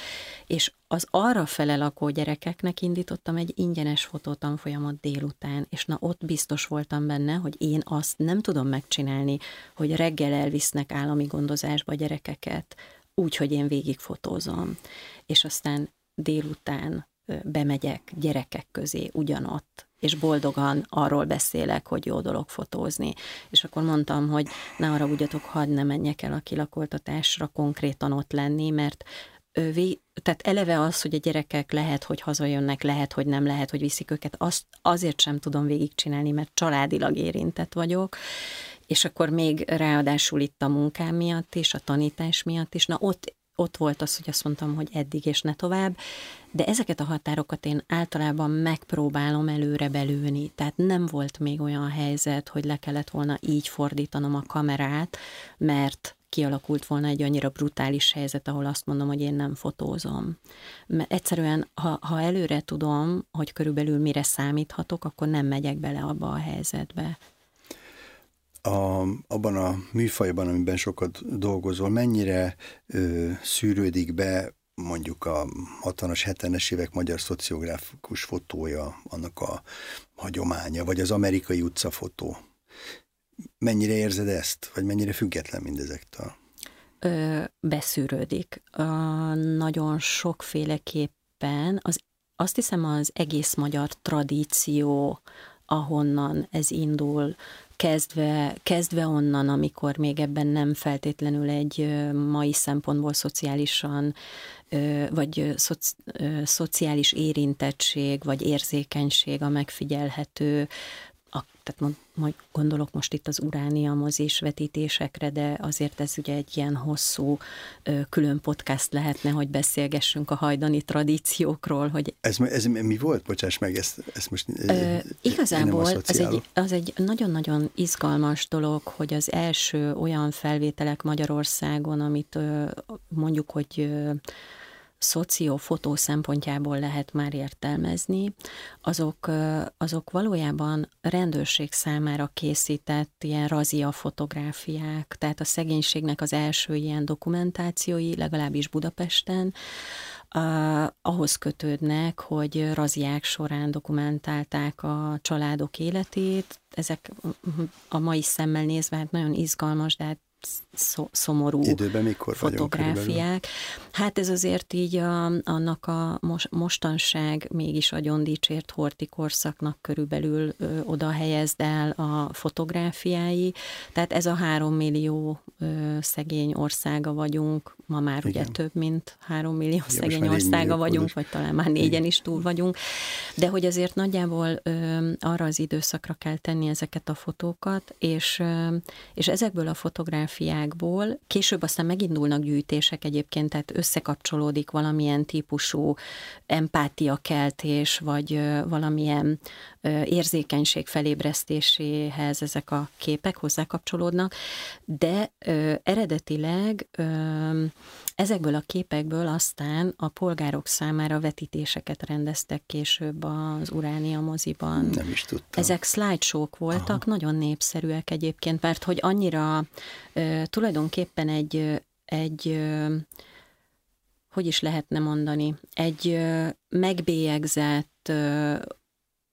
Speaker 2: és az arra fele lakó gyerekeknek indítottam egy ingyenes fotótanfolyamot délután, és na ott biztos voltam benne, hogy én azt nem tudom megcsinálni, hogy reggel elvisznek állami gondozásba gyerekeket, úgy, hogy én végig fotózom. És aztán délután bemegyek gyerekek közé ugyanott, és boldogan arról beszélek, hogy jó dolog fotózni. És akkor mondtam, hogy ne arra ugyatok, hadd ne menjek el a kilakoltatásra konkrétan ott lenni, mert tehát eleve az, hogy a gyerekek lehet, hogy hazajönnek, lehet, hogy nem lehet, hogy viszik őket, azt azért sem tudom végigcsinálni, mert családilag érintett vagyok, és akkor még ráadásul itt a munkám miatt és a tanítás miatt is, na ott ott volt az, hogy azt mondtam, hogy eddig és ne tovább, de ezeket a határokat én általában megpróbálom előre belőni, tehát nem volt még olyan helyzet, hogy le kellett volna így fordítanom a kamerát, mert kialakult volna egy annyira brutális helyzet, ahol azt mondom, hogy én nem fotózom. Mert egyszerűen, ha, ha előre tudom, hogy körülbelül mire számíthatok, akkor nem megyek bele abba a helyzetbe
Speaker 1: a, abban a műfajban, amiben sokat dolgozol, mennyire ö, szűrődik be mondjuk a 60-as, 70-es évek magyar szociográfikus fotója, annak a hagyománya, vagy az amerikai utcafotó. Mennyire érzed ezt, vagy mennyire független mindezektől?
Speaker 2: Ö, beszűrődik. A, nagyon sokféleképpen, az, azt hiszem az egész magyar tradíció, ahonnan ez indul, kezdve, kezdve onnan, amikor még ebben nem feltétlenül egy mai szempontból szociálisan, vagy szoci, szociális érintettség, vagy érzékenység a megfigyelhető, a, tehát majd gondolok most itt az uránia mozis vetítésekre, de azért ez ugye egy ilyen hosszú külön podcast lehetne, hogy beszélgessünk a hajdani tradíciókról. Hogy...
Speaker 1: Ez, ez mi volt? Bocsáss meg, ezt, ezt most Ö,
Speaker 2: Igazából az egy, az egy nagyon-nagyon izgalmas dolog, hogy az első olyan felvételek Magyarországon, amit mondjuk, hogy szociofotó szempontjából lehet már értelmezni, azok, azok valójában rendőrség számára készített ilyen razia fotográfiák, tehát a szegénységnek az első ilyen dokumentációi, legalábbis Budapesten, ahhoz kötődnek, hogy raziák során dokumentálták a családok életét. Ezek a mai szemmel nézve hát nagyon izgalmas, de hát szomorú
Speaker 1: Időben mikor
Speaker 2: fotográfiák. Hát ez azért így a, annak a most, mostanság mégis agyon dicsért horti korszaknak körülbelül ö, oda helyezd el a fotográfiái. Tehát ez a három millió ö, szegény országa vagyunk, ma már Igen. ugye több, mint három millió ja, szegény országa vagyunk, vagy talán már négyen Igen. is túl vagyunk, de hogy azért nagyjából ö, arra az időszakra kell tenni ezeket a fotókat, és, ö, és ezekből a fotográfiákból később aztán megindulnak gyűjtések egyébként, tehát összekapcsolódik valamilyen típusú empátiakeltés, vagy valamilyen érzékenység felébresztéséhez ezek a képek hozzákapcsolódnak, de eredetileg Ezekből a képekből aztán a polgárok számára vetítéseket rendeztek később az Uránia moziban.
Speaker 1: Nem is tudtam.
Speaker 2: Ezek slideshow voltak, Aha. nagyon népszerűek egyébként, mert hogy annyira tulajdonképpen egy, egy hogy is lehetne mondani, egy megbélyegzett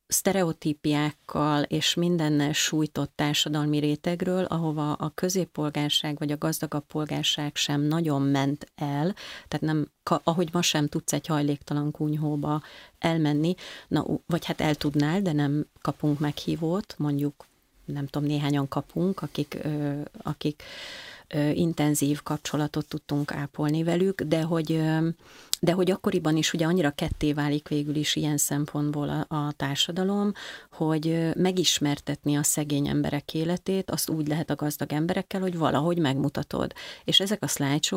Speaker 2: sztereotípiákkal és mindennel sújtott társadalmi rétegről, ahova a középpolgárság vagy a gazdagabb polgárság sem nagyon ment el, tehát nem, ahogy ma sem tudsz egy hajléktalan kunyhóba elmenni, na, vagy hát el tudnál, de nem kapunk meghívót, mondjuk nem tudom, néhányan kapunk, akik, akik intenzív kapcsolatot tudtunk ápolni velük, de hogy de hogy akkoriban is ugye annyira ketté válik végül is ilyen szempontból a, a társadalom, hogy megismertetni a szegény emberek életét, azt úgy lehet a gazdag emberekkel, hogy valahogy megmutatod. És ezek a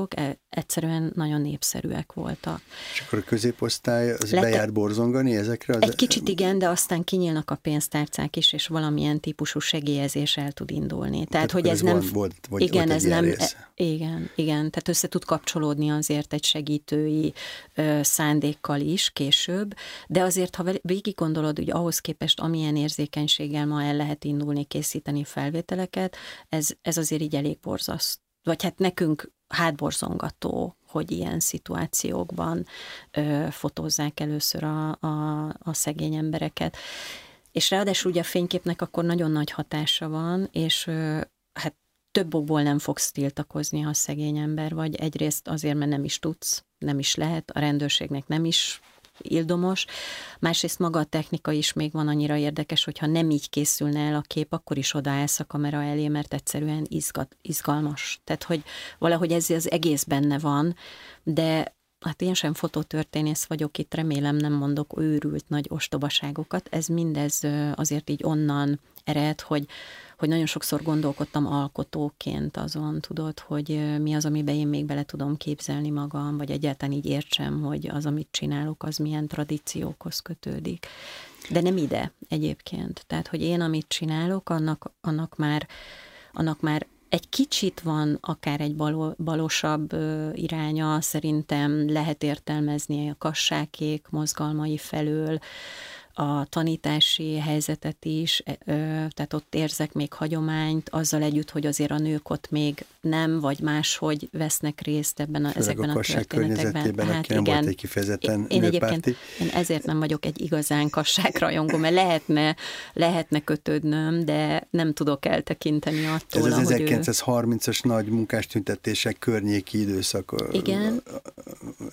Speaker 2: e, egyszerűen nagyon népszerűek voltak.
Speaker 1: És akkor a középosztály az Lete... bejárt borzongani ezekre? Az...
Speaker 2: Egy kicsit igen, de aztán kinyílnak a pénztárcák is, és valamilyen típusú segélyezés el tud indulni. Tehát, Tehát hogy ez, nem... Volt, volt, igen, volt ez nem... Rész. Igen, igen, tehát össze tud kapcsolódni azért egy segítői szándékkal is később, de azért, ha végig gondolod, hogy ahhoz képest, amilyen érzékenységgel ma el lehet indulni, készíteni felvételeket, ez, ez azért így elég borzaszt. Vagy hát nekünk hátborzongató, hogy ilyen szituációkban ö, fotózzák először a, a, a szegény embereket. És ráadásul ugye a fényképnek akkor nagyon nagy hatása van, és ö, hát több okból nem fogsz tiltakozni, ha szegény ember vagy. Egyrészt azért, mert nem is tudsz, nem is lehet, a rendőrségnek nem is ildomos. Másrészt maga a technika is még van annyira érdekes, hogyha nem így készülne el a kép, akkor is odaállsz a kamera elé, mert egyszerűen izgat, izgalmas. Tehát, hogy valahogy ez az egész benne van, de hát én sem fototörténész vagyok, itt remélem nem mondok őrült nagy ostobaságokat. Ez mindez azért így onnan ered, hogy hogy nagyon sokszor gondolkodtam alkotóként azon, tudod, hogy mi az, amiben én még bele tudom képzelni magam, vagy egyáltalán így értsem, hogy az, amit csinálok, az milyen tradíciókhoz kötődik. De nem ide egyébként. Tehát, hogy én, amit csinálok, annak, annak már annak már egy kicsit van akár egy balo, balosabb iránya, szerintem lehet értelmezni a kassákék mozgalmai felől, a tanítási helyzetet is, e, tehát ott érzek még hagyományt, azzal együtt, hogy azért a nők ott még nem, vagy máshogy vesznek részt ebben a, ezekben a, a történetekben.
Speaker 1: Hát igen, volt egy kifejezetten én, én egyébként
Speaker 2: én ezért nem vagyok egy igazán kasságrajongó, mert lehetne, lehetne kötődnöm, de nem tudok eltekinteni attól,
Speaker 1: Ez az 1930-as ő... nagy munkástüntetések környéki időszak.
Speaker 2: Igen.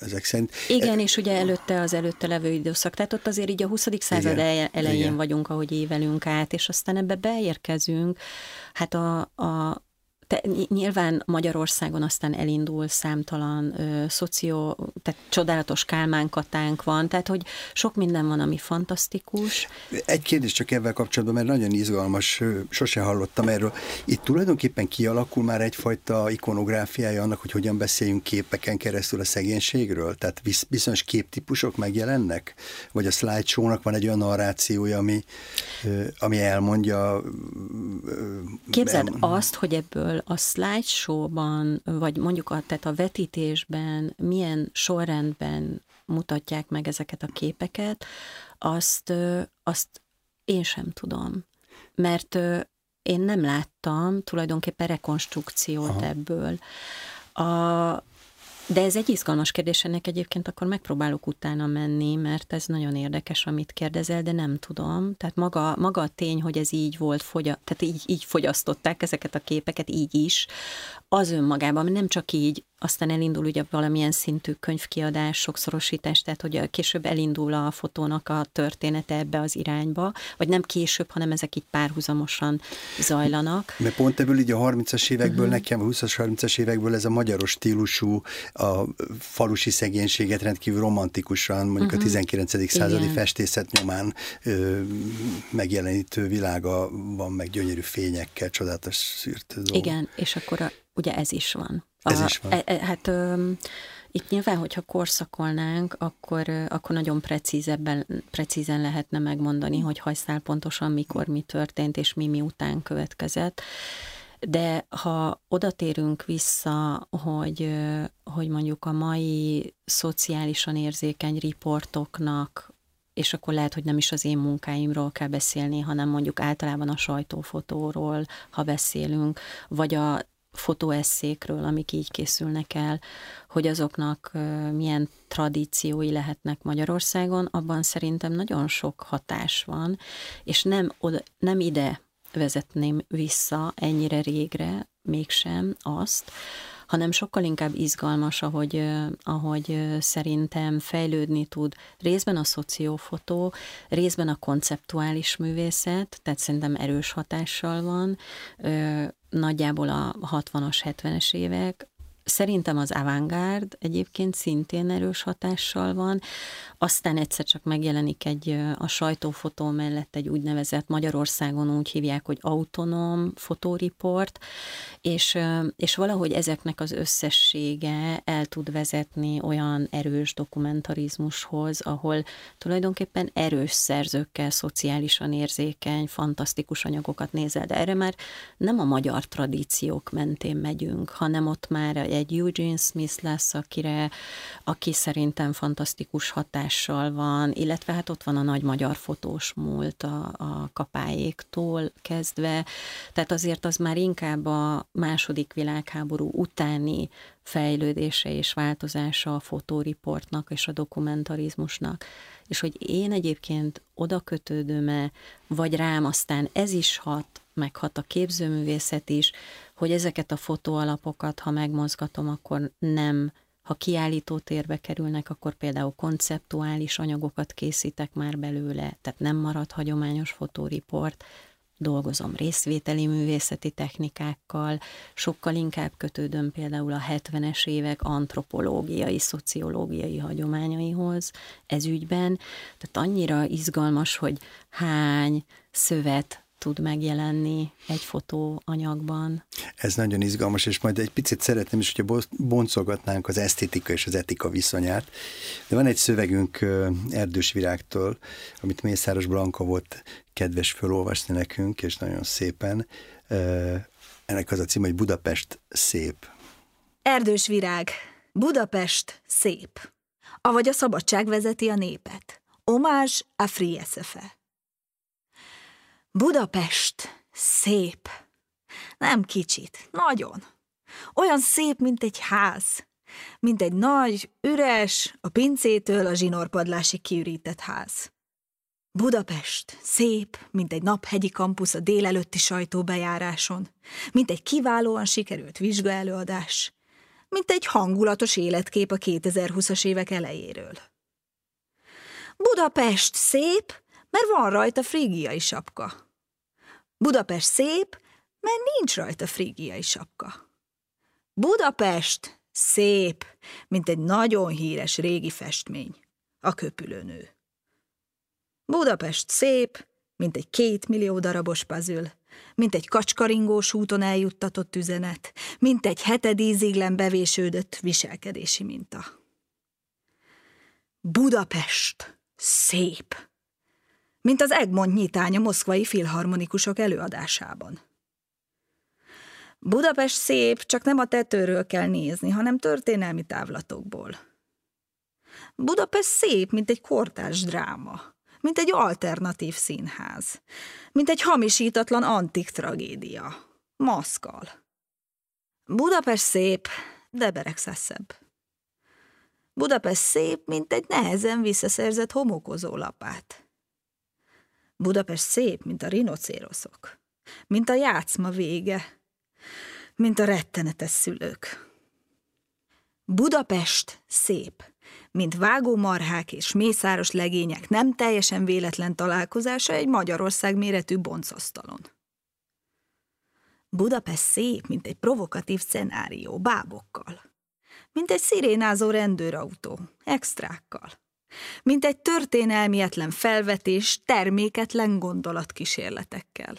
Speaker 1: Ezek szerint.
Speaker 2: Igen, és ugye előtte az előtte levő időszak. Tehát ott azért így a 20 század Igen. elején Igen. vagyunk, ahogy évelünk át, és aztán ebbe beérkezünk. Hát a, a, te, nyilván Magyarországon aztán elindul számtalan ö, szoció, tehát csodálatos kálmánkatánk van, tehát hogy sok minden van, ami fantasztikus.
Speaker 1: Egy kérdés csak ebben kapcsolatban, mert nagyon izgalmas, sose hallottam erről. Itt tulajdonképpen kialakul már egyfajta ikonográfiája annak, hogy hogyan beszéljünk képeken keresztül a szegénységről? Tehát bizonyos képtípusok megjelennek? Vagy a slideshow-nak van egy olyan narrációja, ami, ami elmondja...
Speaker 2: Képzeld el... azt, hogy ebből a slideshow-ban, vagy mondjuk a, tehát a vetítésben milyen sorrendben mutatják meg ezeket a képeket, azt, azt én sem tudom. Mert én nem láttam tulajdonképpen rekonstrukciót Aha. ebből. A, De ez egy izgalmas kérdés, ennek egyébként akkor megpróbálok utána menni, mert ez nagyon érdekes, amit kérdezel, de nem tudom. Tehát maga, maga a tény, hogy ez így volt, fogya, tehát így, így fogyasztották ezeket a képeket, így is, az önmagában nem csak így, aztán elindul ugye valamilyen szintű könyvkiadás, sokszorosítás, tehát hogy később elindul a fotónak a története ebbe az irányba, vagy nem később, hanem ezek így párhuzamosan zajlanak.
Speaker 1: Mert pont ebből így a 30-as évekből, uh-huh. nekem a 20-as, 30-as évekből ez a magyaros stílusú, a falusi szegénységet rendkívül romantikusan, mondjuk uh-huh. a 19. Mhm. századi Igen. festészet nyomán ö, megjelenítő világa van, meg gyönyörű fényekkel, csodálatos szűrt dolog.
Speaker 2: Igen, és akkor a, ugye ez is van.
Speaker 1: Ez a, is van. E,
Speaker 2: e, hát ö, itt nyilván, hogyha korszakolnánk, akkor, akkor nagyon precízebben, precízen lehetne megmondani, hogy hajszál pontosan mikor mi történt, és mi mi után következett. De ha oda térünk vissza, hogy, hogy mondjuk a mai szociálisan érzékeny riportoknak és akkor lehet, hogy nem is az én munkáimról kell beszélni, hanem mondjuk általában a sajtófotóról, ha beszélünk, vagy a fotóesszékről, amik így készülnek el, hogy azoknak milyen tradíciói lehetnek Magyarországon, abban szerintem nagyon sok hatás van, és nem, oda, nem ide vezetném vissza ennyire régre, mégsem azt, hanem sokkal inkább izgalmas, ahogy, ahogy szerintem fejlődni tud részben a szociófotó, részben a konceptuális művészet, tehát szerintem erős hatással van, nagyjából a 60-as, 70-es évek, Szerintem az avantgárd egyébként szintén erős hatással van. Aztán egyszer csak megjelenik egy a sajtófotó mellett egy úgynevezett Magyarországon úgy hívják, hogy autonóm fotóriport, és, és valahogy ezeknek az összessége el tud vezetni olyan erős dokumentarizmushoz, ahol tulajdonképpen erős szerzőkkel, szociálisan érzékeny, fantasztikus anyagokat nézel, de erre már nem a magyar tradíciók mentén megyünk, hanem ott már egy Eugene Smith lesz, akire, aki szerintem fantasztikus hatással van, illetve hát ott van a nagy magyar fotós múlt a, a kapályéktól kezdve, tehát azért az már inkább a második világháború utáni fejlődése és változása a fotóriportnak és a dokumentarizmusnak. És hogy én egyébként oda kötődöm-e, vagy rám aztán ez is hat, meghat a képzőművészet is, hogy ezeket a fotóalapokat, ha megmozgatom, akkor nem, ha kiállító térbe kerülnek, akkor például konceptuális anyagokat készítek már belőle, tehát nem marad hagyományos fotóriport, dolgozom részvételi művészeti technikákkal, sokkal inkább kötődöm például a 70-es évek antropológiai, szociológiai hagyományaihoz ez ügyben. Tehát annyira izgalmas, hogy hány szövet tud megjelenni egy fotóanyagban.
Speaker 1: Ez nagyon izgalmas, és majd egy picit szeretném is, hogyha boncolgatnánk az esztétika és az etika viszonyát. De van egy szövegünk Erdős Virágtól, amit Mészáros Blanka volt kedves felolvasni nekünk, és nagyon szépen. Ennek az a cím, hogy Budapest szép.
Speaker 4: Erdős Virág, Budapest szép. Avagy a szabadság vezeti a népet. Omás a Free SFE. Budapest szép. Nem kicsit, nagyon. Olyan szép, mint egy ház. Mint egy nagy, üres, a pincétől a zsinórpadlásig kiürített ház. Budapest szép, mint egy naphegyi kampusz a délelőtti sajtóbejáráson, mint egy kiválóan sikerült vizsgaelőadás, mint egy hangulatos életkép a 2020-as évek elejéről. Budapest szép, mert van rajta frígiai sapka. Budapest szép, mert nincs rajta frígiai sapka. Budapest szép, mint egy nagyon híres régi festmény, a köpülőnő. Budapest szép, mint egy két millió darabos puzzle, mint egy kacskaringós úton eljuttatott üzenet, mint egy hetedíziglen bevésődött viselkedési minta. Budapest szép, mint az Egmont nyitány a moszkvai filharmonikusok előadásában. Budapest szép, csak nem a tetőről kell nézni, hanem történelmi távlatokból. Budapest szép, mint egy kortárs dráma, mint egy alternatív színház, mint egy hamisítatlan antik tragédia, maszkal. Budapest szép, de beregszeszebb. Budapest szép, mint egy nehezen visszaszerzett homokozó lapát. Budapest szép, mint a rinocéroszok, mint a játszma vége, mint a rettenetes szülők. Budapest szép, mint vágómarhák és mészáros legények nem teljesen véletlen találkozása egy Magyarország méretű boncasztalon. Budapest szép, mint egy provokatív szenárió, bábokkal. Mint egy szirénázó rendőrautó, extrákkal. Mint egy történelmietlen felvetés, terméketlen gondolatkísérletekkel.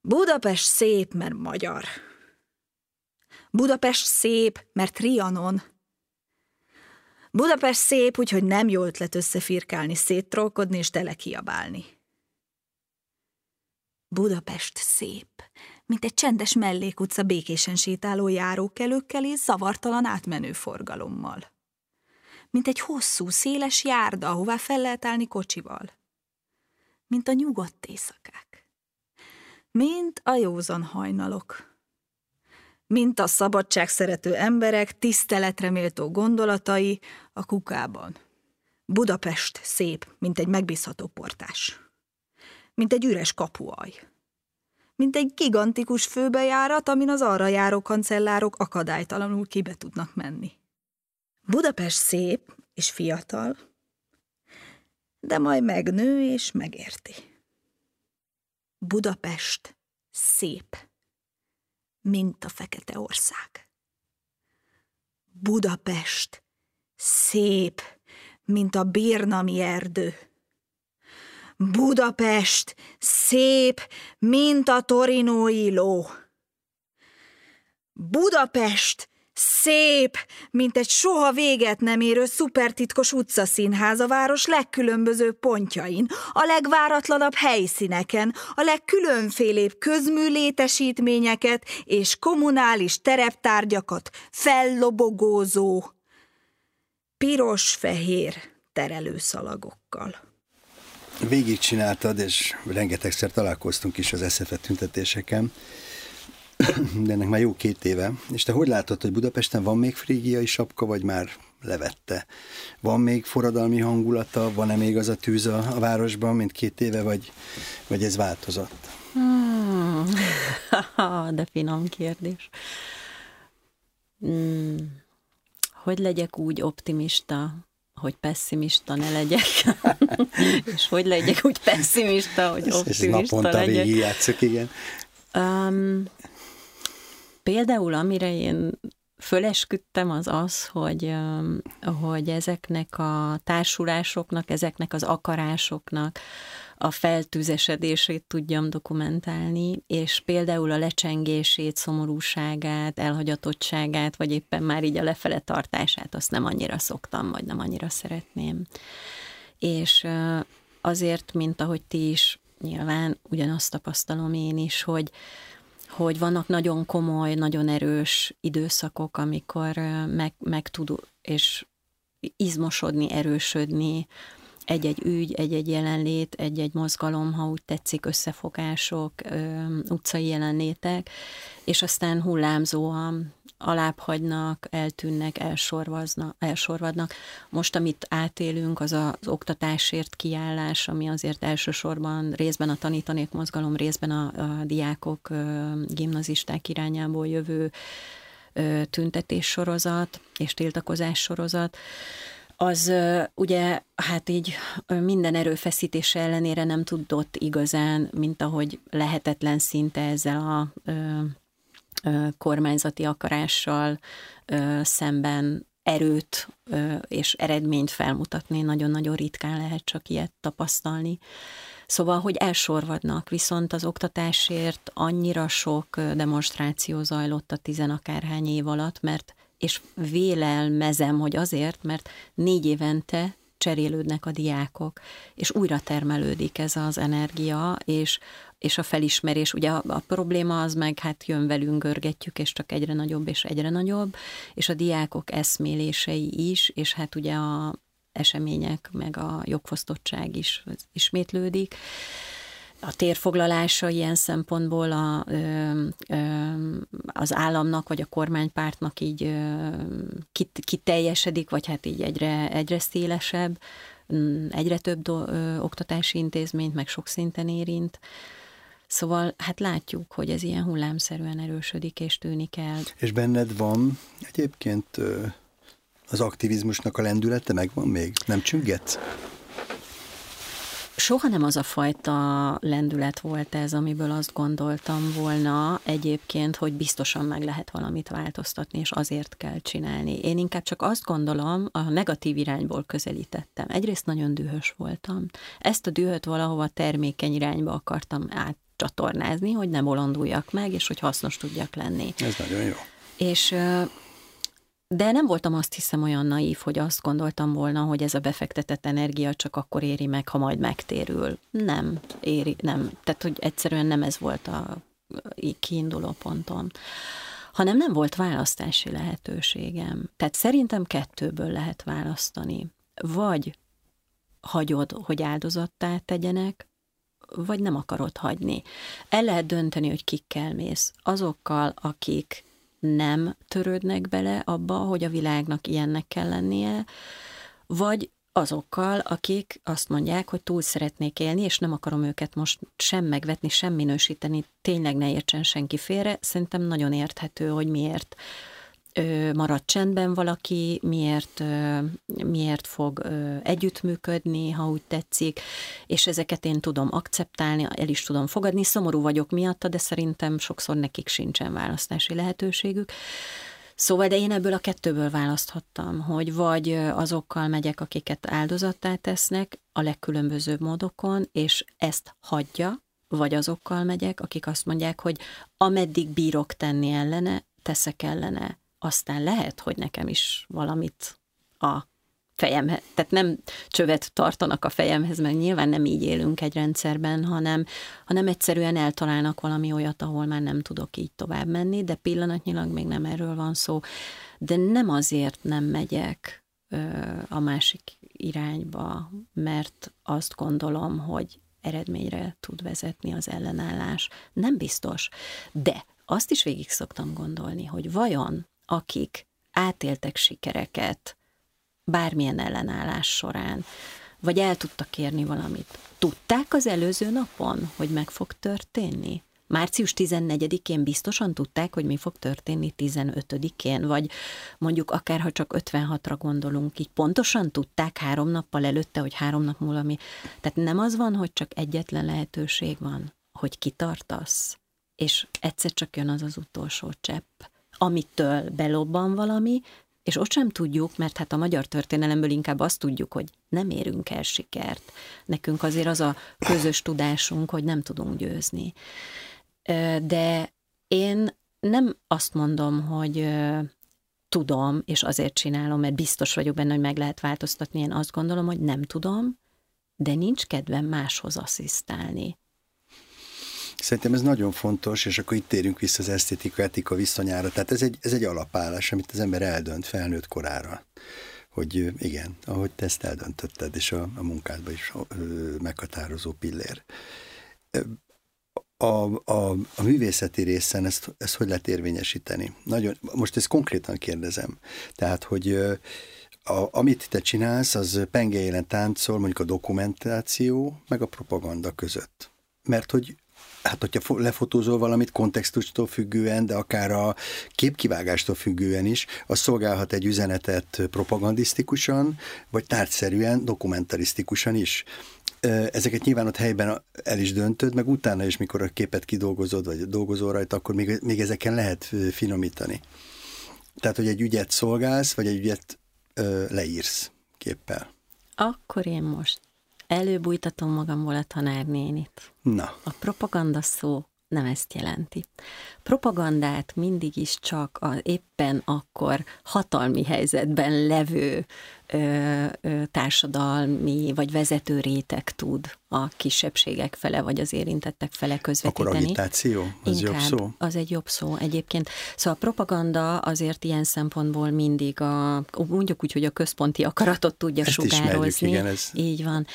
Speaker 4: Budapest szép, mert magyar. Budapest szép, mert Trianon. Budapest szép, úgyhogy nem jó ötlet összefirkálni, széttrolkodni és telekiabálni. Budapest szép, mint egy csendes mellékutca békésen sétáló járókelőkkel és zavartalan átmenő forgalommal. Mint egy hosszú, széles járda, ahová fel lehet állni kocsival. Mint a nyugodt éjszakák. Mint a józan hajnalok. Mint a szabadság szerető emberek tiszteletre méltó gondolatai a kukában. Budapest szép, mint egy megbízható portás. Mint egy üres kapuaj mint egy gigantikus főbejárat, amin az arra járó kancellárok akadálytalanul kibe tudnak menni. Budapest szép és fiatal, de majd megnő és megérti. Budapest szép, mint a Fekete Ország. Budapest szép, mint a Birnami erdő. Budapest szép, mint a torinói ló. Budapest szép, mint egy soha véget nem érő szupertitkos utcaszínház a város legkülönbözőbb pontjain, a legváratlanabb helyszíneken, a legkülönfélébb közműlétesítményeket és kommunális tereptárgyakat fellobogózó, piros-fehér terelőszalagokkal.
Speaker 1: Végigcsináltad, és rengetegszer találkoztunk is az SZFE tüntetéseken, de ennek már jó két éve. És te hogy látod, hogy Budapesten van még frígiai sapka, vagy már levette? Van még forradalmi hangulata, van-e még az a tűz a, a városban, mint két éve, vagy, vagy ez változott? Hmm. *laughs*
Speaker 2: De finom kérdés. Hmm. Hogy legyek úgy optimista, hogy pessimista ne legyek, *laughs* és hogy legyek úgy pessimista, hogy optimista ez naponta legyek.
Speaker 1: Ez játszok, igen. Um,
Speaker 2: például amire én fölesküdtem az az, hogy, hogy ezeknek a társulásoknak, ezeknek az akarásoknak a feltűzesedését tudjam dokumentálni, és például a lecsengését, szomorúságát, elhagyatottságát, vagy éppen már így a lefele tartását, azt nem annyira szoktam, vagy nem annyira szeretném. És azért, mint ahogy ti is nyilván ugyanazt tapasztalom én is, hogy, hogy vannak nagyon komoly, nagyon erős időszakok, amikor meg, meg tud és izmosodni, erősödni egy-egy ügy, egy-egy jelenlét, egy-egy mozgalom, ha úgy tetszik, összefogások, utcai jelenlétek, és aztán hullámzóan alább hagynak, eltűnnek, elsorvadnak. Most, amit átélünk, az az oktatásért kiállás, ami azért elsősorban részben a tanítanék mozgalom, részben a, a diákok, gimnazisták irányából jövő tüntetés sorozat és tiltakozás sorozat az ugye hát így minden erőfeszítés ellenére nem tudott igazán, mint ahogy lehetetlen szinte ezzel a ö, ö, kormányzati akarással ö, szemben erőt ö, és eredményt felmutatni, nagyon-nagyon ritkán lehet csak ilyet tapasztalni. Szóval, hogy elsorvadnak, viszont az oktatásért annyira sok demonstráció zajlott a tizenakárhány év alatt, mert és vélelmezem, hogy azért, mert négy évente cserélődnek a diákok, és újra termelődik ez az energia, és, és a felismerés. Ugye a, a probléma az meg, hát jön velünk, görgetjük, és csak egyre nagyobb és egyre nagyobb, és a diákok eszmélései is, és hát ugye a események, meg a jogfosztottság is ismétlődik a térfoglalása ilyen szempontból a, az államnak vagy a kormánypártnak így kiteljesedik, vagy hát így egyre, egyre szélesebb, mm, egyre több do, ö, oktatási intézményt, meg sok szinten érint. Szóval hát látjuk, hogy ez ilyen hullámszerűen erősödik és tűnik el.
Speaker 1: És benned van egyébként az aktivizmusnak a lendülete megvan még? Nem csüggetsz?
Speaker 2: Soha nem az a fajta lendület volt ez, amiből azt gondoltam volna egyébként, hogy biztosan meg lehet valamit változtatni, és azért kell csinálni. Én inkább csak azt gondolom, a negatív irányból közelítettem. Egyrészt nagyon dühös voltam. Ezt a dühöt valahova termékeny irányba akartam átcsatornázni, hogy ne bolonduljak meg, és hogy hasznos tudjak lenni.
Speaker 1: Ez nagyon jó.
Speaker 2: És de nem voltam azt hiszem olyan naív, hogy azt gondoltam volna, hogy ez a befektetett energia csak akkor éri meg, ha majd megtérül. Nem éri, nem. Tehát, hogy egyszerűen nem ez volt a kiinduló pontom hanem nem volt választási lehetőségem. Tehát szerintem kettőből lehet választani. Vagy hagyod, hogy áldozattá tegyenek, vagy nem akarod hagyni. El lehet dönteni, hogy kikkel mész. Azokkal, akik nem törődnek bele abba, hogy a világnak ilyennek kell lennie, vagy azokkal, akik azt mondják, hogy túl szeretnék élni, és nem akarom őket most sem megvetni, sem minősíteni, tényleg ne értsen senki félre. Szerintem nagyon érthető, hogy miért marad csendben valaki, miért, miért fog együttműködni, ha úgy tetszik, és ezeket én tudom akceptálni, el is tudom fogadni. Szomorú vagyok miatta, de szerintem sokszor nekik sincsen választási lehetőségük. Szóval, de én ebből a kettőből választhattam, hogy vagy azokkal megyek, akiket áldozattá tesznek a legkülönbözőbb módokon, és ezt hagyja, vagy azokkal megyek, akik azt mondják, hogy ameddig bírok tenni ellene, teszek ellene aztán lehet, hogy nekem is valamit a fejemhez, tehát nem csövet tartanak a fejemhez, mert nyilván nem így élünk egy rendszerben, hanem, hanem egyszerűen eltalálnak valami olyat, ahol már nem tudok így tovább menni, de pillanatnyilag még nem erről van szó. De nem azért nem megyek ö, a másik irányba, mert azt gondolom, hogy eredményre tud vezetni az ellenállás. Nem biztos. De azt is végig szoktam gondolni, hogy vajon akik átéltek sikereket bármilyen ellenállás során, vagy el tudtak kérni valamit. Tudták az előző napon, hogy meg fog történni? Március 14-én biztosan tudták, hogy mi fog történni 15-én, vagy mondjuk akár ha csak 56-ra gondolunk, így pontosan tudták három nappal előtte, hogy három nap múlva mi. Tehát nem az van, hogy csak egyetlen lehetőség van, hogy kitartasz, és egyszer csak jön az az utolsó csepp amitől belobban valami, és ott sem tudjuk, mert hát a magyar történelemből inkább azt tudjuk, hogy nem érünk el sikert. Nekünk azért az a közös tudásunk, hogy nem tudunk győzni. De én nem azt mondom, hogy tudom, és azért csinálom, mert biztos vagyok benne, hogy meg lehet változtatni. Én azt gondolom, hogy nem tudom, de nincs kedvem máshoz asszisztálni.
Speaker 1: Szerintem ez nagyon fontos, és akkor itt térünk vissza az esztétika-etika viszonyára. Tehát ez egy, ez egy alapállás, amit az ember eldönt felnőtt korára. Hogy igen, ahogy te ezt eldöntötted, és a, a munkádban is ö, meghatározó pillér. A, a, a művészeti részen ezt, ezt hogy lehet érvényesíteni? Nagyon, most ezt konkrétan kérdezem. Tehát, hogy a, amit te csinálsz, az pengejelen táncol, mondjuk a dokumentáció, meg a propaganda között. Mert hogy hát hogyha lefotózol valamit kontextustól függően, de akár a képkivágástól függően is, az szolgálhat egy üzenetet propagandisztikusan, vagy tárgyszerűen, dokumentarisztikusan is. Ezeket nyilván ott helyben el is döntöd, meg utána is, mikor a képet kidolgozod, vagy dolgozol rajta, akkor még, még ezeken lehet finomítani. Tehát, hogy egy ügyet szolgálsz, vagy egy ügyet ö, leírsz képpel.
Speaker 2: Akkor én most Előbújtatom magamból a tanárnénit.
Speaker 1: Na.
Speaker 2: A propaganda szó nem ezt jelenti. Propagandát mindig is csak a éppen akkor hatalmi helyzetben levő ö, ö, társadalmi vagy vezető réteg tud a kisebbségek fele vagy az érintettek fele közvetíteni.
Speaker 1: Akkor agitáció? Az Inkább, jobb szó?
Speaker 2: Az egy jobb szó egyébként. Szóval a propaganda azért ilyen szempontból mindig a, mondjuk úgy, hogy a központi akaratot tudja
Speaker 1: Ezt
Speaker 2: sugározni.
Speaker 1: igen, ez...
Speaker 2: Így van.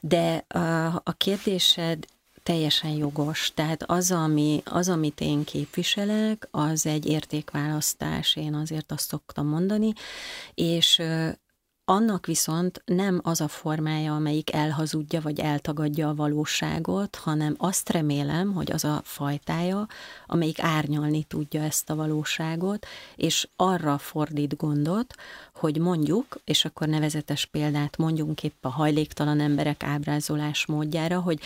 Speaker 2: De a, a kérdésed teljesen jogos. Tehát az, ami, az, amit én képviselek, az egy értékválasztás, én azért azt szoktam mondani, és annak viszont nem az a formája, amelyik elhazudja vagy eltagadja a valóságot, hanem azt remélem, hogy az a fajtája, amelyik árnyalni tudja ezt a valóságot, és arra fordít gondot, hogy mondjuk, és akkor nevezetes példát mondjunk épp a hajléktalan emberek ábrázolás módjára, hogy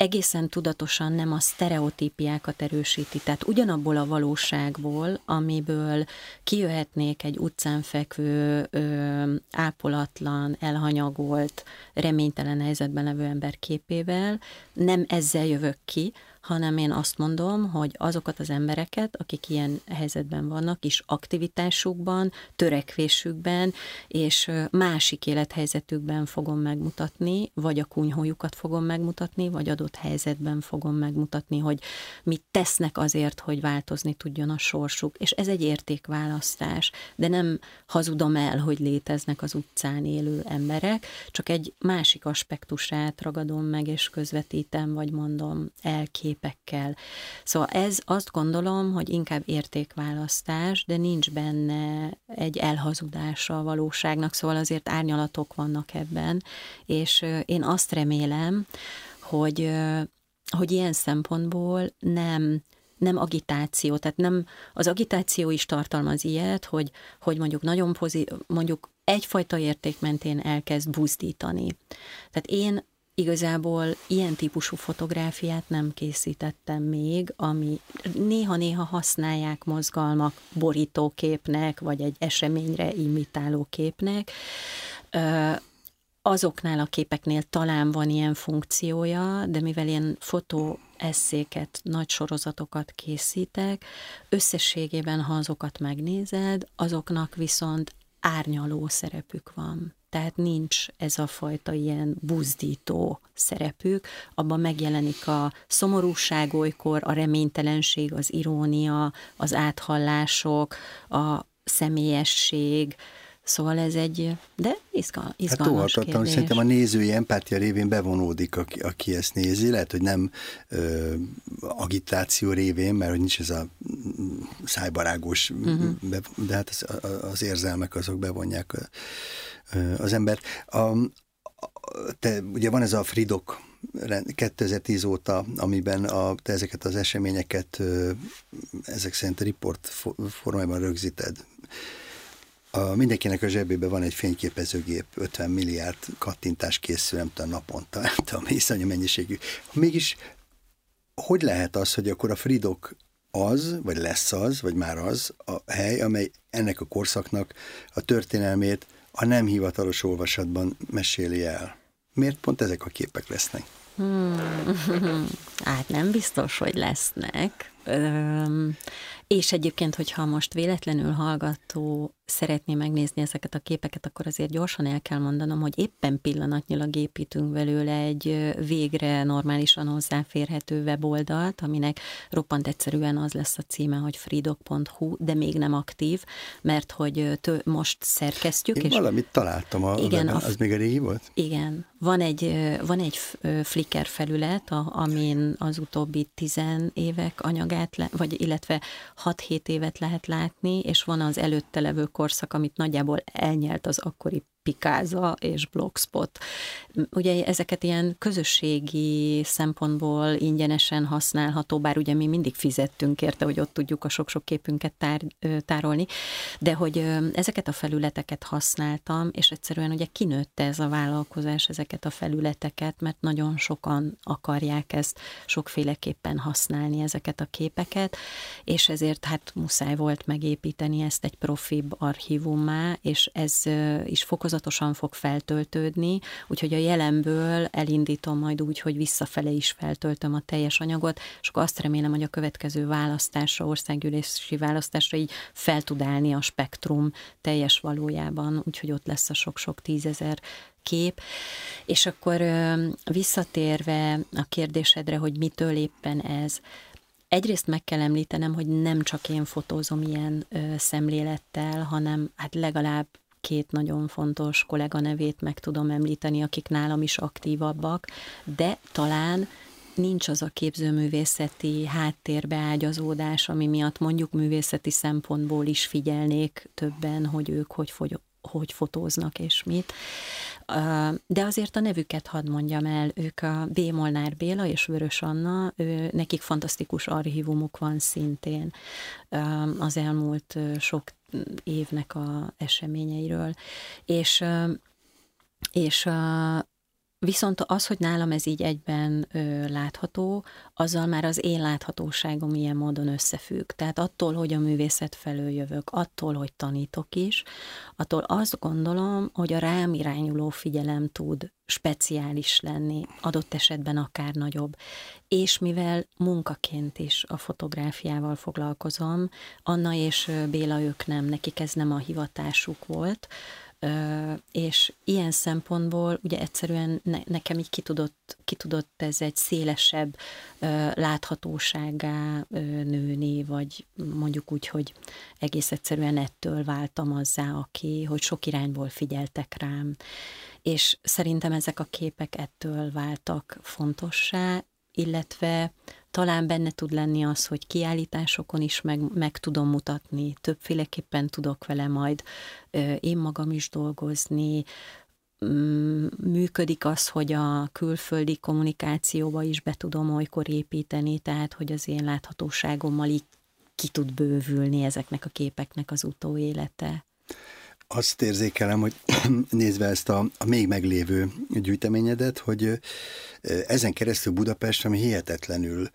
Speaker 2: egészen tudatosan nem a sztereotípiákat erősíti. Tehát ugyanabból a valóságból, amiből kijöhetnék egy utcán fekvő, ö, ápolatlan, elhanyagolt, reménytelen helyzetben levő ember képével, nem ezzel jövök ki, hanem én azt mondom, hogy azokat az embereket, akik ilyen helyzetben vannak, is aktivitásukban, törekvésükben és másik élethelyzetükben fogom megmutatni, vagy a kunyhójukat fogom megmutatni, vagy adott helyzetben fogom megmutatni, hogy mit tesznek azért, hogy változni tudjon a sorsuk. És ez egy értékválasztás, de nem hazudom el, hogy léteznek az utcán élő emberek, csak egy másik aspektusát ragadom meg, és közvetítem, vagy mondom el képekkel. Szóval ez azt gondolom, hogy inkább értékválasztás, de nincs benne egy elhazudása a valóságnak, szóval azért árnyalatok vannak ebben, és én azt remélem, hogy, hogy ilyen szempontból nem, nem agitáció, tehát nem, az agitáció is tartalmaz ilyet, hogy, hogy mondjuk nagyon pozit, mondjuk egyfajta érték mentén elkezd buzdítani. Tehát én igazából ilyen típusú fotográfiát nem készítettem még, ami néha-néha használják mozgalmak borítóképnek, vagy egy eseményre imitáló képnek. Azoknál a képeknél talán van ilyen funkciója, de mivel ilyen fotó eszéket, nagy sorozatokat készítek, összességében, ha azokat megnézed, azoknak viszont árnyaló szerepük van tehát nincs ez a fajta ilyen buzdító szerepük, abban megjelenik a szomorúság olykor, a reménytelenség, az irónia, az áthallások, a személyesség, Szóval ez egy, de izgal, izgalmas hát kérdés.
Speaker 1: Szerintem a nézői empátia révén bevonódik, aki, aki ezt nézi. Lehet, hogy nem ö, agitáció révén, mert hogy nincs ez a szájbarágos, uh-huh. be, de hát az, az érzelmek azok bevonják az ember. A, te, ugye van ez a Fridok 2010 óta, amiben a, te ezeket az eseményeket ezek szerint a report formájában rögzíted. A, mindenkinek a zsebében van egy fényképezőgép, 50 milliárd kattintás készül, nem tudom, naponta, nem tudom, iszonyú mennyiségű. Mégis hogy lehet az, hogy akkor a Fridok az, vagy lesz az, vagy már az a hely, amely ennek a korszaknak a történelmét a nem hivatalos olvasatban meséli el. Miért pont ezek a képek lesznek?
Speaker 2: Hmm. *laughs* Hát nem biztos, hogy lesznek. Üm, és egyébként, hogyha most véletlenül hallgató szeretné megnézni ezeket a képeket, akkor azért gyorsan el kell mondanom, hogy éppen pillanatnyilag építünk belőle egy végre normálisan hozzáférhető weboldalt, aminek roppant egyszerűen az lesz a címe, hogy freedog.hu, de még nem aktív, mert hogy tő, most szerkesztjük.
Speaker 1: Én és valamit találtam, a igen, weben, az még a régi volt?
Speaker 2: Igen, van egy, van egy Flickr felület, amin az utóbbi tizen évek anyagát, vagy illetve 6-7 évet lehet látni, és van az előtte levő korszak, amit nagyjából elnyelt az akkori Pikáza és Blogspot. Ugye ezeket ilyen közösségi szempontból ingyenesen használható, bár ugye mi mindig fizettünk érte, hogy ott tudjuk a sok-sok képünket tár, tárolni, de hogy ezeket a felületeket használtam, és egyszerűen ugye kinőtte ez a vállalkozás ezeket a felületeket, mert nagyon sokan akarják ezt sokféleképpen használni ezeket a képeket, és ezért hát muszáj volt megépíteni ezt egy profibb archívummá, és ez is fokozatosan fokozatosan fog feltöltődni, úgyhogy a jelenből elindítom majd úgy, hogy visszafele is feltöltöm a teljes anyagot, és akkor azt remélem, hogy a következő választásra, országgyűlési választásra így fel tud állni a spektrum teljes valójában, úgyhogy ott lesz a sok-sok tízezer kép. És akkor visszatérve a kérdésedre, hogy mitől éppen ez, Egyrészt meg kell említenem, hogy nem csak én fotózom ilyen ö, szemlélettel, hanem hát legalább két nagyon fontos kollega nevét meg tudom említeni, akik nálam is aktívabbak, de talán nincs az a képzőművészeti háttérbeágyazódás, ami miatt mondjuk művészeti szempontból is figyelnék többen, hogy ők hogy, hogy, hogy fotóznak és mit. De azért a nevüket hadd mondjam el, ők a B. Molnár Béla és Vörös Anna, nekik fantasztikus archívumuk van szintén az elmúlt sok évnek a eseményeiről. És és Viszont az, hogy nálam ez így egyben ö, látható, azzal már az én láthatóságom ilyen módon összefügg. Tehát attól, hogy a művészet felől jövök, attól, hogy tanítok is, attól azt gondolom, hogy a rám irányuló figyelem tud speciális lenni, adott esetben akár nagyobb. És mivel munkaként is a fotográfiával foglalkozom, Anna és Béla ők nem, nekik ez nem a hivatásuk volt, és ilyen szempontból ugye egyszerűen ne, nekem így ki tudott, ki tudott ez egy szélesebb láthatóságá nőni, vagy mondjuk úgy, hogy egész egyszerűen ettől váltam azzá, aki, hogy sok irányból figyeltek rám. És szerintem ezek a képek ettől váltak fontossá, illetve talán benne tud lenni az, hogy kiállításokon is meg, meg tudom mutatni, többféleképpen tudok vele majd én magam is dolgozni, mm, működik az, hogy a külföldi kommunikációba is be tudom olykor építeni, tehát hogy az én láthatóságommal így ki tud bővülni ezeknek a képeknek az utóélete
Speaker 1: azt érzékelem, hogy *clears throat* nézve ezt a, a még meglévő gyűjteményedet, hogy ezen keresztül Budapest, ami hihetetlenül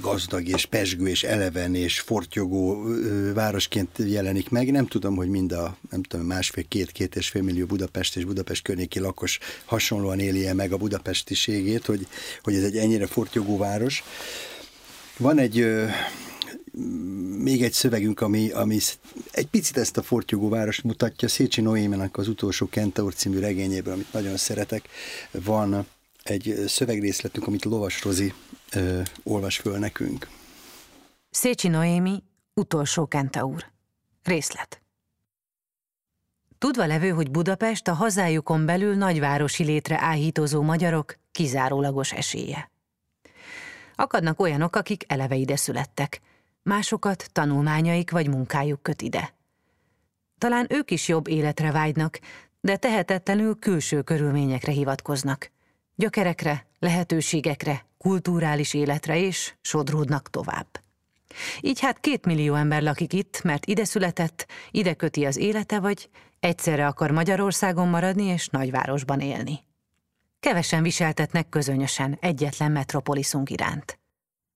Speaker 1: gazdag és pesgő és eleven és fortyogó városként jelenik meg. Nem tudom, hogy mind a nem tudom, másfél-két-két és fél millió Budapest és Budapest környéki lakos hasonlóan éli meg a budapestiségét, hogy, hogy ez egy ennyire fortyogó város. Van egy még egy szövegünk, ami, ami egy picit ezt a fortyogó várost mutatja. Szécsi Noémenek az utolsó Kentaur című regényéből, amit nagyon szeretek, van egy szövegrészletünk, amit Lovas Rozi ö, olvas föl nekünk.
Speaker 5: Szécsi Noémi, utolsó Kentaur. Részlet. Tudva levő, hogy Budapest a hazájukon belül nagyvárosi létre áhítozó magyarok kizárólagos esélye. Akadnak olyanok, akik eleve ide születtek – másokat tanulmányaik vagy munkájuk köt ide. Talán ők is jobb életre vágynak, de tehetetlenül külső körülményekre hivatkoznak. Gyökerekre, lehetőségekre, kulturális életre és sodródnak tovább. Így hát két millió ember lakik itt, mert ide született, ide köti az élete, vagy egyszerre akar Magyarországon maradni és nagyvárosban élni. Kevesen viseltetnek közönösen egyetlen metropoliszunk iránt.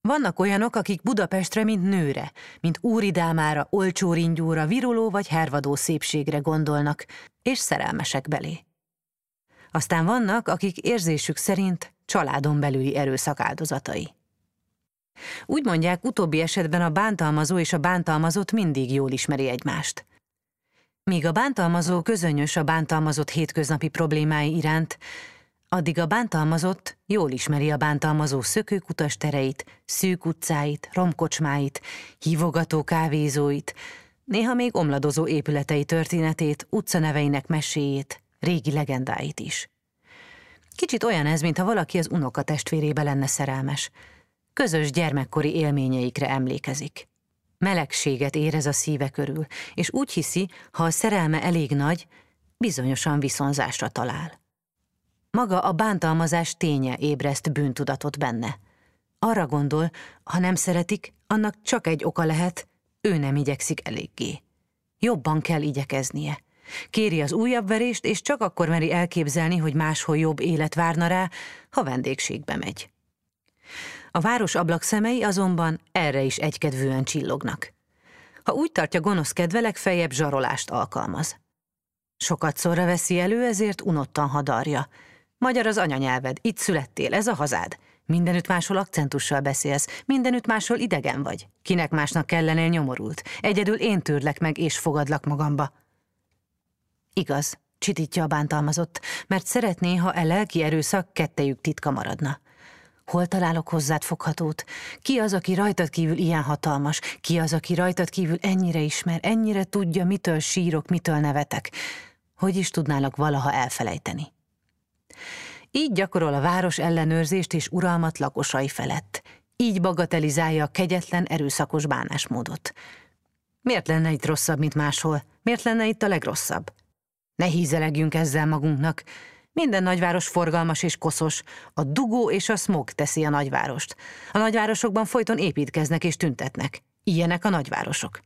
Speaker 5: Vannak olyanok, akik Budapestre, mint nőre, mint úridámára, olcsó ringyóra, viruló vagy hervadó szépségre gondolnak, és szerelmesek belé. Aztán vannak, akik érzésük szerint családon belüli erőszak áldozatai. Úgy mondják, utóbbi esetben a bántalmazó és a bántalmazott mindig jól ismeri egymást. Míg a bántalmazó közönyös a bántalmazott hétköznapi problémái iránt, Addig a bántalmazott jól ismeri a bántalmazó szökőkutas tereit, szűk utcáit, romkocsmáit, hívogató kávézóit, néha még omladozó épületei történetét, utcaneveinek meséjét, régi legendáit is. Kicsit olyan ez, mintha valaki az unoka testvérébe lenne szerelmes. Közös gyermekkori élményeikre emlékezik. Melegséget érez a szíve körül, és úgy hiszi, ha a szerelme elég nagy, bizonyosan viszonzásra talál. Maga a bántalmazás ténye ébreszt bűntudatot benne. Arra gondol, ha nem szeretik, annak csak egy oka lehet, ő nem igyekszik eléggé. Jobban kell igyekeznie. Kéri az újabb verést, és csak akkor meri elképzelni, hogy máshol jobb élet várna rá, ha vendégségbe megy. A város ablakszemei azonban erre is egykedvűen csillognak. Ha úgy tartja gonosz kedve, legfeljebb zsarolást alkalmaz. Sokat szorra veszi elő, ezért unottan hadarja – Magyar az anyanyelved, itt születtél, ez a hazád. Mindenütt máshol akcentussal beszélsz, mindenütt máshol idegen vagy. Kinek másnak kellenél nyomorult. Egyedül én tűrlek meg és fogadlak magamba. Igaz, csitítja a bántalmazott, mert szeretné, ha e lelki erőszak kettejük titka maradna. Hol találok hozzád foghatót? Ki az, aki rajtad kívül ilyen hatalmas? Ki az, aki rajtad kívül ennyire ismer, ennyire tudja, mitől sírok, mitől nevetek? Hogy is tudnálak valaha elfelejteni? Így gyakorol a város ellenőrzést és uralmat lakosai felett. Így bagatelizálja a kegyetlen, erőszakos bánásmódot. Miért lenne itt rosszabb, mint máshol? Miért lenne itt a legrosszabb? Ne hízelegjünk ezzel magunknak. Minden nagyváros forgalmas és koszos. A dugó és a smog teszi a nagyvárost. A nagyvárosokban folyton építkeznek és tüntetnek. Ilyenek a nagyvárosok.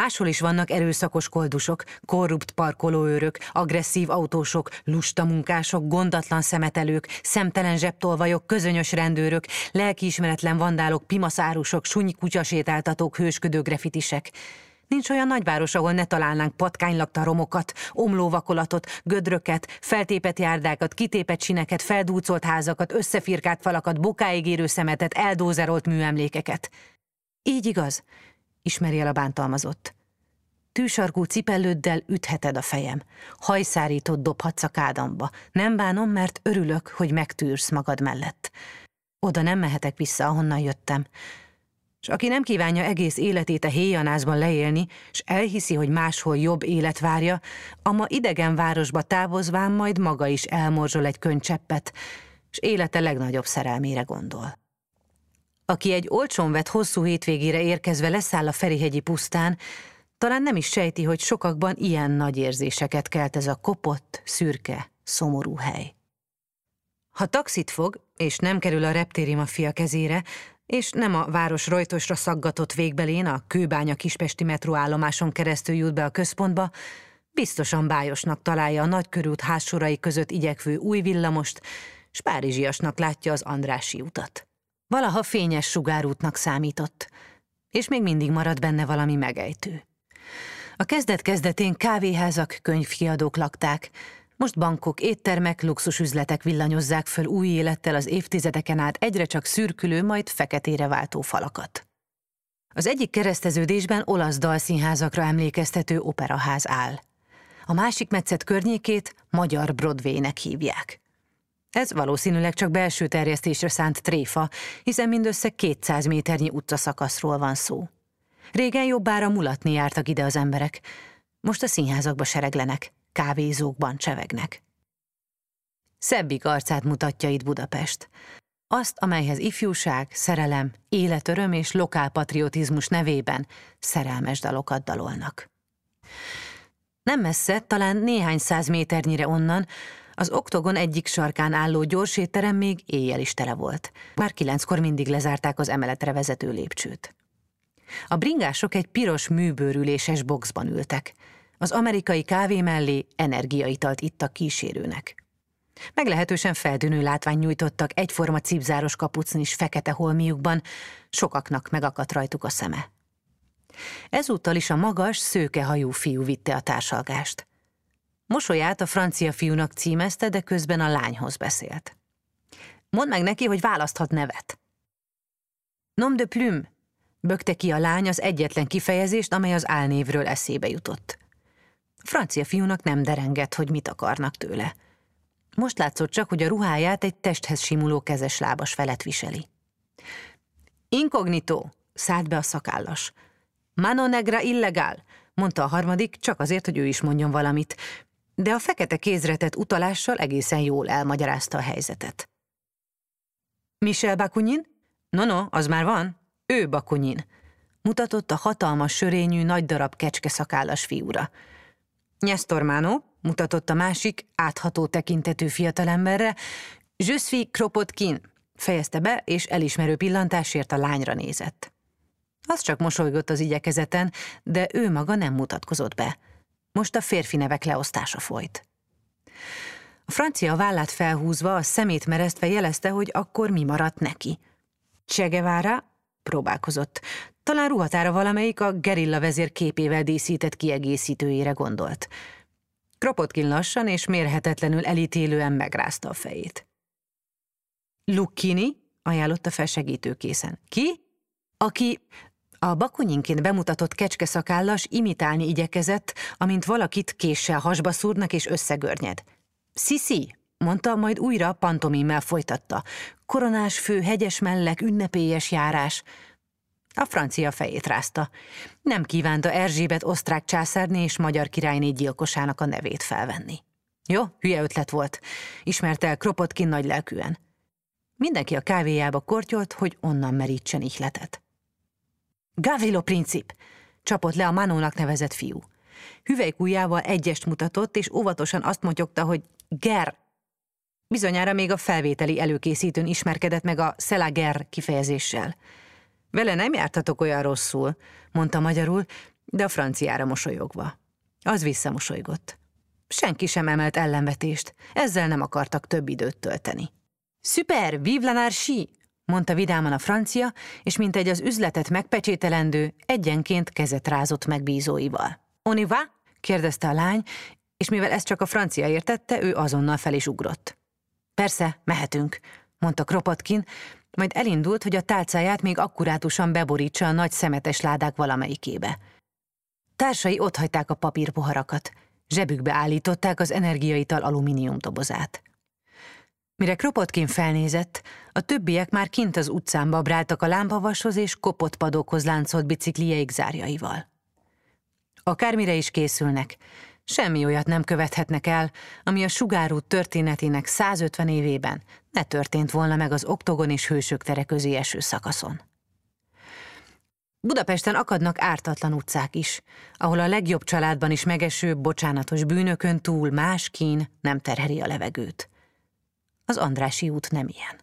Speaker 5: Máshol is vannak erőszakos koldusok, korrupt parkolóőrök, agresszív autósok, lusta munkások, gondatlan szemetelők, szemtelen zsebtolvajok, közönyös rendőrök, lelkiismeretlen vandálok, pimaszárusok, sunyi kutyasétáltatók, hősködő grefitisek. Nincs olyan nagyváros, ahol ne találnánk patkánylakta romokat, omlóvakolatot, gödröket, feltépet járdákat, kitépet sineket, feldúcolt házakat, összefirkált falakat, bokáig érő szemetet, eldózerolt műemlékeket. Így igaz, ismeri el a bántalmazott. Tűsarkú cipellőddel ütheted a fejem. Hajszárított dobhatsz a kádamba. Nem bánom, mert örülök, hogy megtűrsz magad mellett. Oda nem mehetek vissza, ahonnan jöttem. És aki nem kívánja egész életét a héjanázban leélni, és elhiszi, hogy máshol jobb élet várja, a ma idegen városba távozván majd maga is elmorzsol egy könycseppet, és élete legnagyobb szerelmére gondol. Aki egy olcsón vett hosszú hétvégére érkezve leszáll a Ferihegyi pusztán, talán nem is sejti, hogy sokakban ilyen nagy érzéseket kelt ez a kopott, szürke, szomorú hely. Ha taxit fog, és nem kerül a reptéri maffia kezére, és nem a város rojtosra szaggatott végbelén a kőbánya kispesti metróállomáson keresztül jut be a központba, biztosan bájosnak találja a nagykörút házsorai között igyekvő új villamost, s Párizsiasnak látja az Andrási utat. Valaha fényes sugárútnak számított, és még mindig marad benne valami megejtő. A kezdet-kezdetén kávéházak, könyvkiadók lakták, most bankok, éttermek, luxusüzletek villanyozzák föl új élettel az évtizedeken át egyre csak szürkülő, majd feketére váltó falakat. Az egyik kereszteződésben olasz dalszínházakra emlékeztető operaház áll. A másik metszet környékét magyar Broadway-nek hívják. Ez valószínűleg csak belső terjesztésre szánt tréfa, hiszen mindössze 200 méternyi utcaszakaszról van szó. Régen jobbára mulatni jártak ide az emberek, most a színházakba sereglenek, kávézókban csevegnek. Szebbik arcát mutatja itt Budapest. Azt, amelyhez ifjúság, szerelem, életöröm és lokálpatriotizmus nevében szerelmes dalokat dalolnak. Nem messze, talán néhány száz méternyire onnan, az oktogon egyik sarkán álló gyorsétterem még éjjel is tele volt. Már kilenckor mindig lezárták az emeletre vezető lépcsőt. A bringások egy piros műbőrüléses boxban ültek. Az amerikai kávé mellé energiaitalt ittak kísérőnek. Meglehetősen feldűnő látvány nyújtottak egyforma cipzáros kapucnis fekete holmiukban, sokaknak megakadt rajtuk a szeme. Ezúttal is a magas, szőkehajú fiú vitte a társalgást. Mosolyát a francia fiúnak címezte, de közben a lányhoz beszélt. Mondd meg neki, hogy választhat nevet. Nom de plume, bökte ki a lány az egyetlen kifejezést, amely az álnévről eszébe jutott. A francia fiúnak nem derengett, hogy mit akarnak tőle. Most látszott csak, hogy a ruháját egy testhez simuló kezes lábas felett viseli. Inkognitó, szállt be a szakállas. Mano negra illegál, mondta a harmadik, csak azért, hogy ő is mondjon valamit, de a fekete kézretet utalással egészen jól elmagyarázta a helyzetet. Michel Bakunin? No, no, az már van. Ő Bakunin. Mutatott a hatalmas sörényű, nagy darab kecske szakállas fiúra. Nyesztormánó, mutatott a másik, átható tekintetű fiatalemberre, suis Kropotkin, fejezte be, és elismerő pillantásért a lányra nézett. Az csak mosolygott az igyekezeten, de ő maga nem mutatkozott be. Most a férfi nevek leosztása folyt. A francia vállát felhúzva, a szemét meresztve jelezte, hogy akkor mi maradt neki. Csegevára próbálkozott. Talán ruhatára valamelyik a gerilla vezér képével díszített kiegészítőjére gondolt. Kropotkin lassan és mérhetetlenül elítélően megrázta a fejét. Lukkini ajánlotta fel segítőkészen. Ki? Aki a bakunyinként bemutatott kecskeszakállas imitálni igyekezett, amint valakit késsel hasba szúrnak és összegörnyed. Sziszi, mondta, majd újra pantomimmel folytatta. Koronás fő, hegyes mellek, ünnepélyes járás. A francia fejét rázta. Nem kívánta Erzsébet osztrák császárné és magyar királyné gyilkosának a nevét felvenni. Jó, hülye ötlet volt, ismerte el Kropotkin nagy lelkűen. Mindenki a kávéjába kortyolt, hogy onnan merítsen ihletet. Gavrilo princip! csapott le a Manónak nevezett fiú. Hüvelykújjával egyest mutatott, és óvatosan azt motyogta, hogy ger. Bizonyára még a felvételi előkészítőn ismerkedett meg a szelager kifejezéssel. Vele nem jártatok olyan rosszul, mondta magyarul, de a franciára mosolyogva. Az visszamosolygott. Senki sem emelt ellenvetést, ezzel nem akartak több időt tölteni. Super, vive l'anarchie! Mondta vidáman a francia, és mint egy az üzletet megpecsételendő, egyenként kezet rázott megbízóival. On va? kérdezte a lány, és mivel ezt csak a francia értette, ő azonnal fel is ugrott. Persze, mehetünk, mondta Kropotkin, majd elindult, hogy a tálcáját még akkurátusan beborítsa a nagy szemetes ládák valamelyikébe. Társai otthagyták a papírpoharakat. Zsebükbe állították az energiaital alumínium dobozát. Mire Kropotkin felnézett, a többiek már kint az utcán babráltak a lámpavashoz és kopott padokhoz láncolt biciklijeik zárjaival. Akármire is készülnek, semmi olyat nem követhetnek el, ami a sugárút történetének 150 évében ne történt volna meg az oktogon és hősök tere közé eső szakaszon. Budapesten akadnak ártatlan utcák is, ahol a legjobb családban is megeső, bocsánatos bűnökön túl más kín nem terheli a levegőt. Az Andrási út nem ilyen.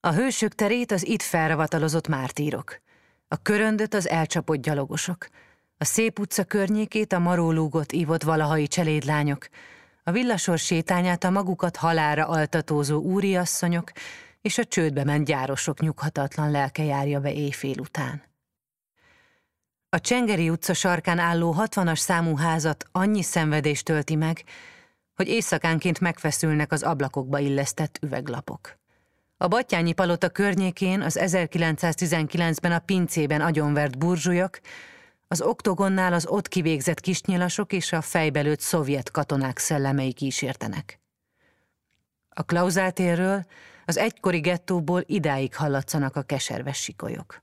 Speaker 5: A hősök terét az itt felravatalozott mártírok, a köröndöt az elcsapott gyalogosok, a szép utca környékét a marólúgot ívott valahai cselédlányok, a villasor sétányát a magukat halára altatózó úriasszonyok és a csődbe ment gyárosok nyughatatlan lelke járja be éjfél után. A Csengeri utca sarkán álló hatvanas számú házat annyi szenvedés tölti meg, hogy éjszakánként megfeszülnek az ablakokba illesztett üveglapok. A Battyányi palota környékén az 1919-ben a pincében agyonvert burzsujok, az oktogonnál az ott kivégzett kisnyilasok és a fejbelőtt szovjet katonák szellemei kísértenek. A Klauzáltérről, az egykori gettóból idáig hallatszanak a keserves sikolyok.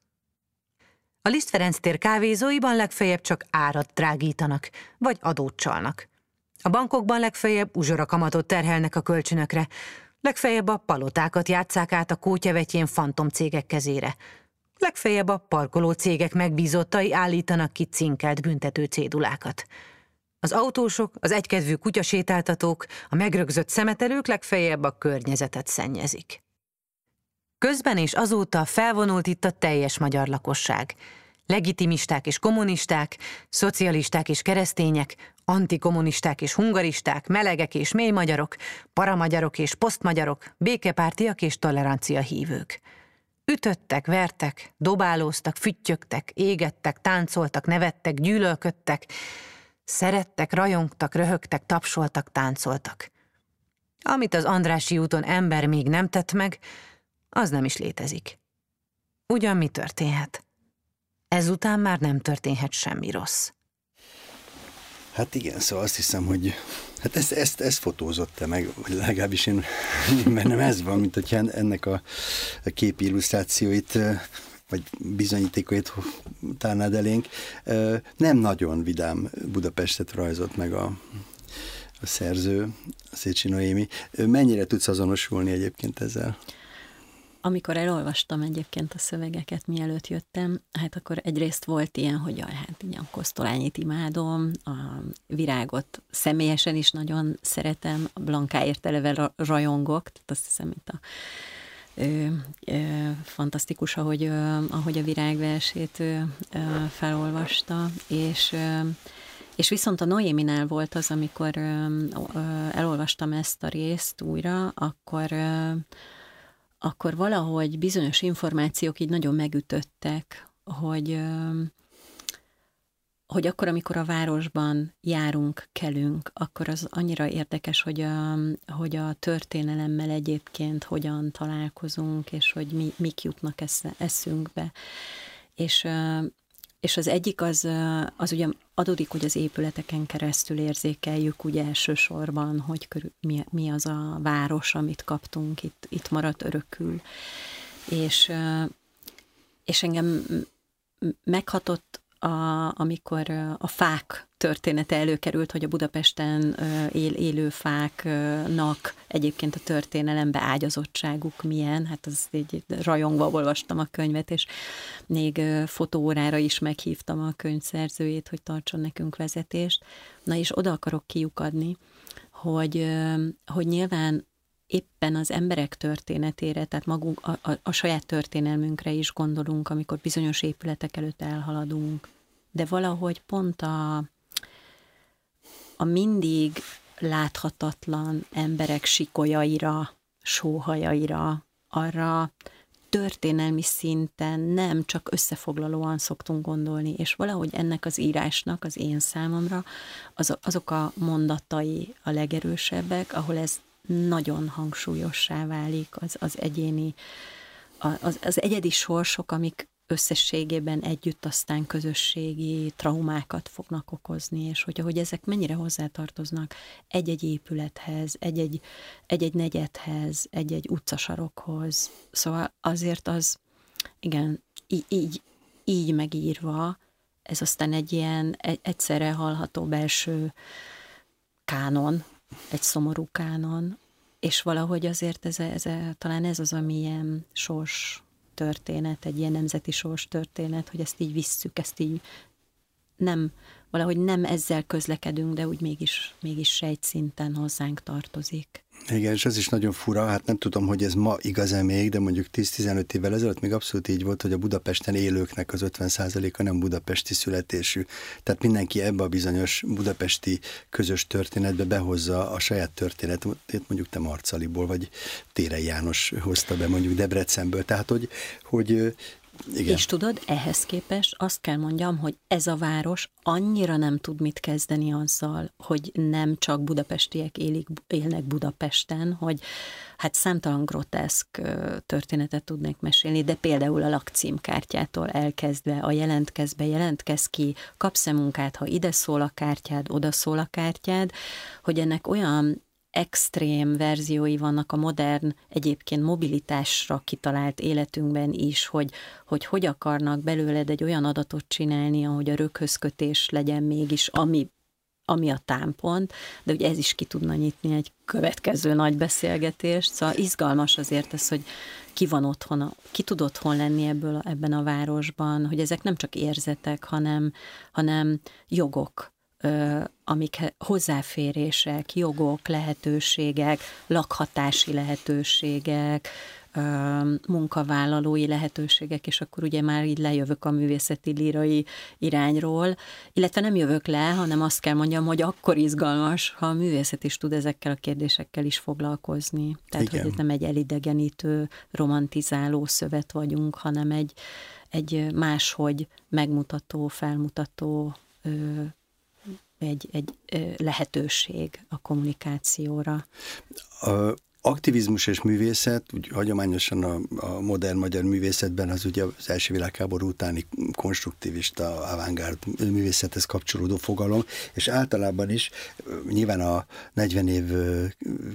Speaker 5: A Liszt Ferenc tér kávézóiban legfeljebb csak árat drágítanak, vagy adót csalnak. A bankokban legfeljebb uzsora kamatot terhelnek a kölcsönökre, legfeljebb a palotákat játszák át a kótyavetjén fantom cégek kezére. Legfeljebb a parkoló cégek megbízottai állítanak ki cinkelt büntető cédulákat. Az autósok, az egykedvű kutyasétáltatók, a megrögzött szemetelők legfeljebb a környezetet szennyezik. Közben és azóta felvonult itt a teljes magyar lakosság. Legitimisták és kommunisták, szocialisták és keresztények, antikommunisták és hungaristák, melegek és mély magyarok, paramagyarok és posztmagyarok, békepártiak és tolerancia hívők. Ütöttek, vertek, dobálóztak, füttyögtek, égettek, táncoltak, nevettek, gyűlölködtek, szerettek, rajongtak, röhögtek, tapsoltak, táncoltak. Amit az Andrási úton ember még nem tett meg, az nem is létezik. Ugyan mi történhet? Ezután már nem történhet semmi rossz.
Speaker 1: Hát igen, szóval azt hiszem, hogy hát ezt, ezt, ezt fotózott te meg, vagy legalábbis én bennem ez van, mint hogyha ennek a, képi illusztrációit vagy bizonyítékait tárnád elénk. Nem nagyon vidám Budapestet rajzott meg a, a szerző, a Szécsi Noémi. Mennyire tudsz azonosulni egyébként ezzel?
Speaker 2: Amikor elolvastam egyébként a szövegeket, mielőtt jöttem, hát akkor egyrészt volt ilyen, hogy jaj, hát ilyen Kosztolányit imádom, a virágot személyesen is nagyon szeretem, a Blankáért eleve rajongok, tehát azt hiszem, mint a ö, ö, fantasztikus, ahogy, ö, ahogy a virágversét ö, ö, felolvasta, és ö, és viszont a Noéminál volt az, amikor ö, ö, elolvastam ezt a részt újra, akkor ö, akkor valahogy bizonyos információk így nagyon megütöttek, hogy, hogy akkor, amikor a városban járunk, kelünk, akkor az annyira érdekes, hogy a, hogy a történelemmel egyébként hogyan találkozunk, és hogy mi, mik jutnak eszünkbe. És és az egyik az, az ugye adódik, hogy az épületeken keresztül érzékeljük ugye elsősorban, hogy körül, mi, mi az a város, amit kaptunk, itt, itt maradt örökül. És, és engem meghatott a, amikor a fák története előkerült, hogy a Budapesten él, élő fáknak egyébként a történelembe ágyazottságuk milyen, hát az így rajongva olvastam a könyvet, és még fotóórára is meghívtam a könyvszerzőjét, hogy tartson nekünk vezetést. Na és oda akarok kiukadni, hogy, hogy nyilván éppen az emberek történetére, tehát magunk, a, a, a saját történelmünkre is gondolunk, amikor bizonyos épületek előtt elhaladunk. De valahogy pont a, a mindig láthatatlan emberek sikolyaira, sóhajaira, arra történelmi szinten nem csak összefoglalóan szoktunk gondolni, és valahogy ennek az írásnak az én számomra az, azok a mondatai a legerősebbek, ahol ez nagyon hangsúlyossá válik az, az egyéni, az, az egyedi sorsok, amik összességében együtt aztán közösségi traumákat fognak okozni, és hogy, hogy ezek mennyire hozzátartoznak egy-egy épülethez, egy-egy, egy-egy negyedhez, egy-egy utcasarokhoz. Szóval azért az, igen, így, így, így megírva, ez aztán egy ilyen egy, egyszerre hallható belső kánon, egy szomorú kánon, és valahogy azért ez, ez, talán ez az, ami ilyen sors történet, egy ilyen nemzeti sors történet, hogy ezt így visszük, ezt így nem, valahogy nem ezzel közlekedünk, de úgy mégis, mégis sejtszinten hozzánk tartozik.
Speaker 1: Igen, és ez is nagyon fura, hát nem tudom, hogy ez ma igaz-e még, de mondjuk 10-15 évvel ezelőtt még abszolút így volt, hogy a Budapesten élőknek az 50%-a nem budapesti születésű. Tehát mindenki ebbe a bizonyos budapesti közös történetbe behozza a saját történetét, mondjuk te Marcaliból, vagy Tére János hozta be mondjuk Debrecenből. Tehát, hogy, hogy igen.
Speaker 2: És tudod, ehhez képest azt kell mondjam, hogy ez a város annyira nem tud mit kezdeni azzal, hogy nem csak budapestiek élik, élnek Budapesten, hogy hát számtalan groteszk történetet tudnék mesélni, de például a lakcímkártyától elkezdve, a jelentkezbe jelentkez ki, kapsz-e munkát, ha ide szól a kártyád, oda szól a kártyád, hogy ennek olyan extrém verziói vannak a modern, egyébként mobilitásra kitalált életünkben is, hogy hogy, hogy akarnak belőled egy olyan adatot csinálni, ahogy a röghözkötés legyen mégis, ami ami a támpont, de ugye ez is ki tudna nyitni egy következő nagy beszélgetést, szóval izgalmas azért ez, hogy ki van otthon, ki tud otthon lenni ebből, ebben a városban, hogy ezek nem csak érzetek, hanem, hanem jogok, amik hozzáférések, jogok, lehetőségek, lakhatási lehetőségek, munkavállalói lehetőségek, és akkor ugye már így lejövök a művészeti lírai irányról, illetve nem jövök le, hanem azt kell mondjam, hogy akkor izgalmas, ha a művészet is tud ezekkel a kérdésekkel is foglalkozni. Tehát, Igen. hogy ez nem egy elidegenítő, romantizáló szövet vagyunk, hanem egy, egy máshogy megmutató, felmutató egy, egy lehetőség a kommunikációra.
Speaker 1: Aktivizmus és művészet, úgy hagyományosan a, a modern magyar művészetben az ugye az első világháború utáni konstruktivista, avantgárd művészethez kapcsolódó fogalom, és általában is nyilván a 40 év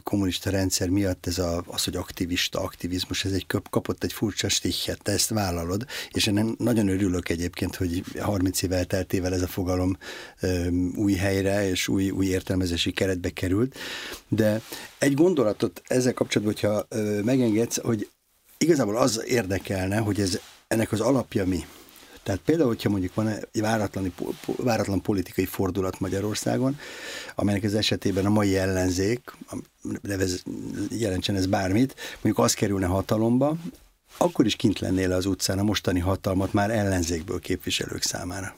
Speaker 1: kommunista rendszer miatt ez a, az, hogy aktivista, aktivizmus, ez egy kapott egy furcsa stichet, te ezt vállalod, és én nagyon örülök egyébként, hogy 30 év elteltével ez a fogalom új helyre és új, új értelmezési keretbe került, de egy gondolatot ezzel kapcsolatban, hogyha megengedsz, hogy igazából az érdekelne, hogy ez, ennek az alapja mi. Tehát például, hogyha mondjuk van egy váratlan, váratlan politikai fordulat Magyarországon, amelynek az esetében a mai ellenzék, nevez, jelentsen ez bármit, mondjuk az kerülne hatalomba, akkor is kint lennél az utcán a mostani hatalmat már ellenzékből képviselők számára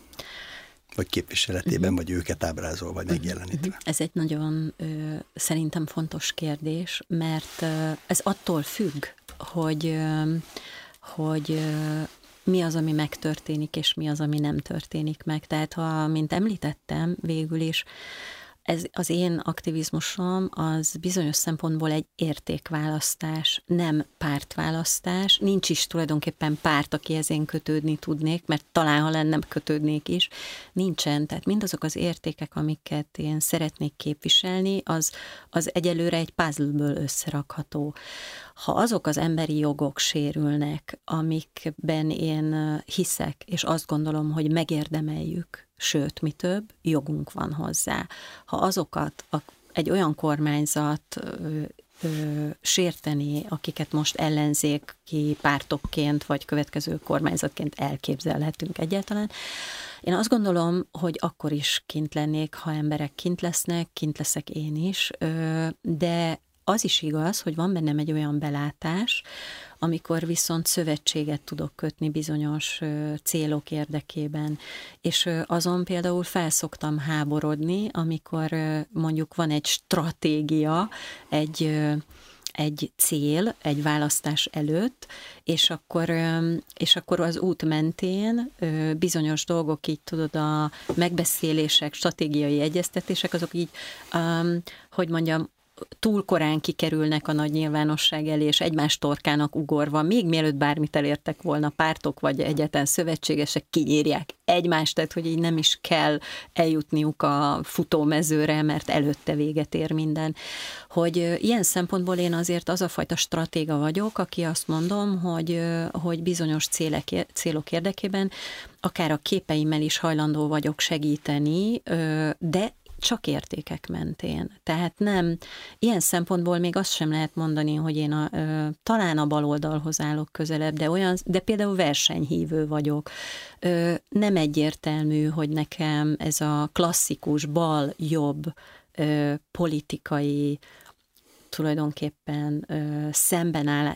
Speaker 1: vagy képviseletében, uh-huh. vagy őket ábrázol, vagy megjelenítve? Uh-huh.
Speaker 2: Ez egy nagyon ö, szerintem fontos kérdés, mert ö, ez attól függ, hogy, ö, hogy ö, mi az, ami megtörténik, és mi az, ami nem történik meg. Tehát, ha, mint említettem, végül is ez az én aktivizmusom az bizonyos szempontból egy értékválasztás, nem pártválasztás. Nincs is tulajdonképpen párt, akihez én kötődni tudnék, mert talán, ha lennem, kötődnék is. Nincsen. Tehát mindazok az értékek, amiket én szeretnék képviselni, az, az egyelőre egy puzzleből összerakható. Ha azok az emberi jogok sérülnek, amikben én hiszek, és azt gondolom, hogy megérdemeljük, sőt, mi több, jogunk van hozzá. Ha azokat a, egy olyan kormányzat ö, ö, sérteni, akiket most ellenzéki pártokként vagy következő kormányzatként elképzelhetünk egyáltalán, én azt gondolom, hogy akkor is kint lennék, ha emberek kint lesznek, kint leszek én is, de az is igaz, hogy van bennem egy olyan belátás, amikor viszont szövetséget tudok kötni bizonyos célok érdekében. És azon például felszoktam háborodni, amikor mondjuk van egy stratégia, egy egy cél, egy választás előtt, és akkor, és akkor az út mentén bizonyos dolgok így tudod, a megbeszélések, stratégiai egyeztetések, azok így, hogy mondjam, túl korán kikerülnek a nagy nyilvánosság elé, és egymás torkának ugorva, még mielőtt bármit elértek volna pártok, vagy egyetlen szövetségesek kinyírják egymást, tehát hogy így nem is kell eljutniuk a futómezőre, mert előtte véget ér minden. Hogy ilyen szempontból én azért az a fajta stratéga vagyok, aki azt mondom, hogy, hogy bizonyos célek, célok érdekében akár a képeimmel is hajlandó vagyok segíteni, de csak értékek mentén. Tehát nem, ilyen szempontból még azt sem lehet mondani, hogy én a, ö, talán a baloldalhoz állok közelebb, de olyan, de például versenyhívő vagyok. Ö, nem egyértelmű, hogy nekem ez a klasszikus bal-jobb politikai tulajdonképpen ö, szembenállás,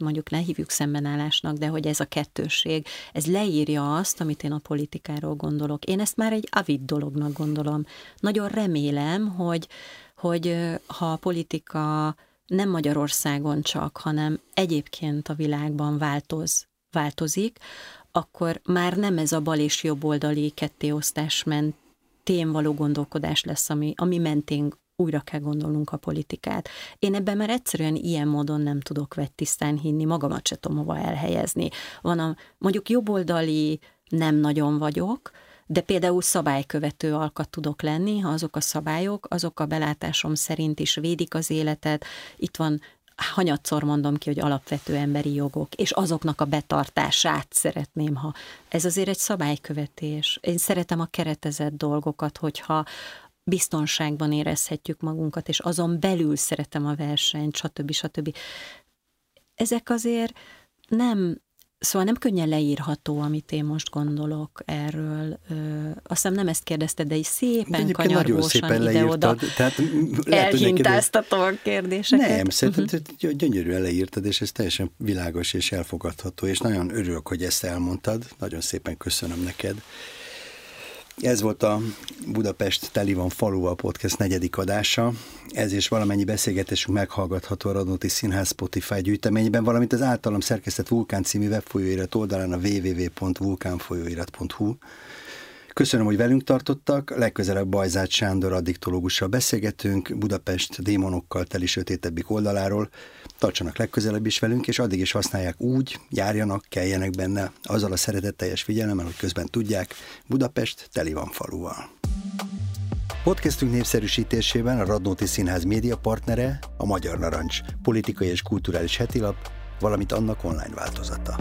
Speaker 2: mondjuk ne hívjuk szembenállásnak, de hogy ez a kettőség, ez leírja azt, amit én a politikáról gondolok. Én ezt már egy avid dolognak gondolom. Nagyon remélem, hogy, hogy ha a politika nem Magyarországon csak, hanem egyébként a világban változ, változik, akkor már nem ez a bal és jobb oldali kettéosztás mentén való gondolkodás lesz, ami, ami mentén újra kell gondolnunk a politikát. Én ebben már egyszerűen ilyen módon nem tudok tisztán hinni, magamat se tudom hova elhelyezni. Van a, mondjuk jobboldali nem nagyon vagyok, de például szabálykövető alkat tudok lenni, ha azok a szabályok, azok a belátásom szerint is védik az életet. Itt van hanyatszor mondom ki, hogy alapvető emberi jogok, és azoknak a betartását szeretném, ha ez azért egy szabálykövetés. Én szeretem a keretezett dolgokat, hogyha biztonságban érezhetjük magunkat, és azon belül szeretem a versenyt, stb. stb. Ezek azért nem, Szóval nem könnyen leírható, amit én most gondolok erről. Ö, azt hiszem nem ezt kérdezte, de is szépen kanyargósan ide-oda elhintáztatom a kérdéseket.
Speaker 1: Nem, szerintem uh-huh. gyönyörűen leírtad, és ez teljesen világos és elfogadható, és nagyon örülök, hogy ezt elmondtad. Nagyon szépen köszönöm neked. Ez volt a Budapest Teli van faluval podcast negyedik adása. Ez és valamennyi beszélgetésünk meghallgatható a Radnóti Színház Spotify gyűjteményben, valamint az általam szerkesztett Vulkán című webfolyóirat oldalán a www.vulkánfolyóirat.hu. Köszönöm, hogy velünk tartottak. Legközelebb Bajzát Sándor addiktológussal beszélgetünk Budapest démonokkal teli sötétebbik oldaláról. Tartsanak legközelebb is velünk, és addig is használják úgy, járjanak, keljenek benne, azzal a szeretetteljes figyelemmel, hogy közben tudják, Budapest teli van faluval. Podcastünk népszerűsítésében a Radnóti Színház média partnere a Magyar Narancs, politikai és kulturális hetilap, valamint annak online változata.